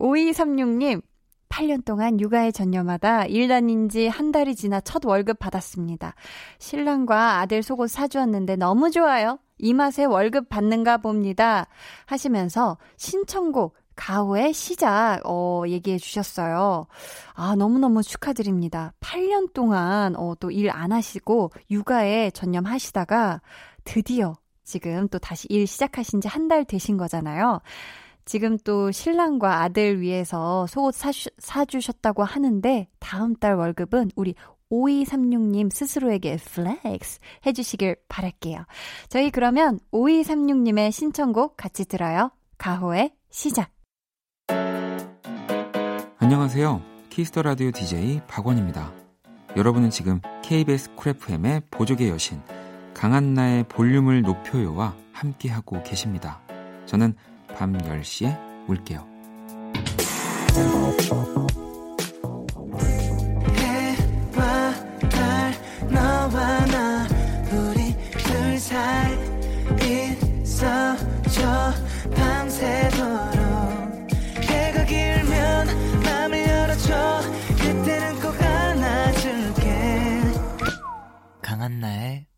5236님 8년 동안 육아에 전념하다 일 다닌 지 한 달이 지나 첫 월급 받았습니다. 신랑과 아들 속옷 사주었는데 너무 좋아요. 이 맛에 월급 받는가 봅니다. 하시면서 신청곡 가오의 시작, 어, 얘기해 주셨어요. 아, 너무너무 축하드립니다. 8년 동안, 어, 또 일 안 하시고, 육아에 전념하시다가, 드디어 지금 또 다시 일 시작하신 지 한 달 되신 거잖아요. 지금 또 신랑과 아들 위해서 속옷 사주, 사주셨다고 하는데, 다음 달 월급은 우리 5236님 스스로에게 flex 해주시길 바랄게요. 저희 그러면 5236님의 신청곡 같이 들어요. 가호의 시작. 안녕하세요. 키스 더 라디오 DJ 박원입니다. 여러분은 지금 KBS 쿨프엠의 보조개 여신 강한나의 볼륨을 높여요와 함께하고 계십니다. 저는 밤 10시에 올게요.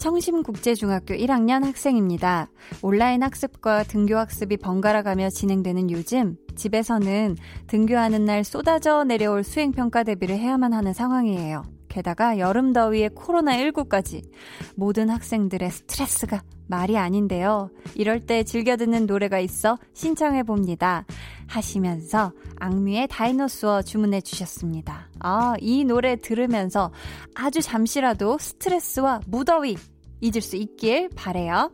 청심국제중학교 1학년 학생입니다. 온라인 학습과 등교학습이 번갈아가며 진행되는 요즘 집에서는 등교하는 날 쏟아져 내려올 수행평가 대비를 해야만 하는 상황이에요. 게다가 여름 더위에 코로나19까지 모든 학생들의 스트레스가 말이 아닌데요. 이럴 때 즐겨 듣는 노래가 있어 신청해 봅니다. 하시면서 악뮤의 다이노스워 주문해 주셨습니다. 아, 이 노래 들으면서 아주 잠시라도 스트레스와 무더위 잊을 수 있길 바래요.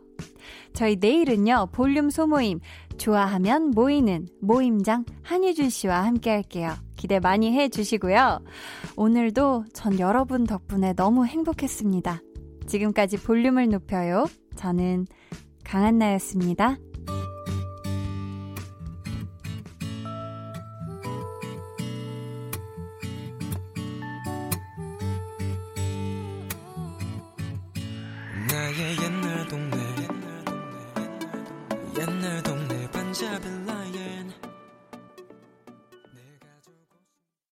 저희 내일은요, 볼륨 소모임, 좋아하면 모이는 모임장 한유준 씨와 함께 할게요. 기대 많이 해 주시고요. 오늘도 전 여러분 덕분에 너무 행복했습니다. 지금까지 볼륨을 높여요. 저는 강한나였습니다.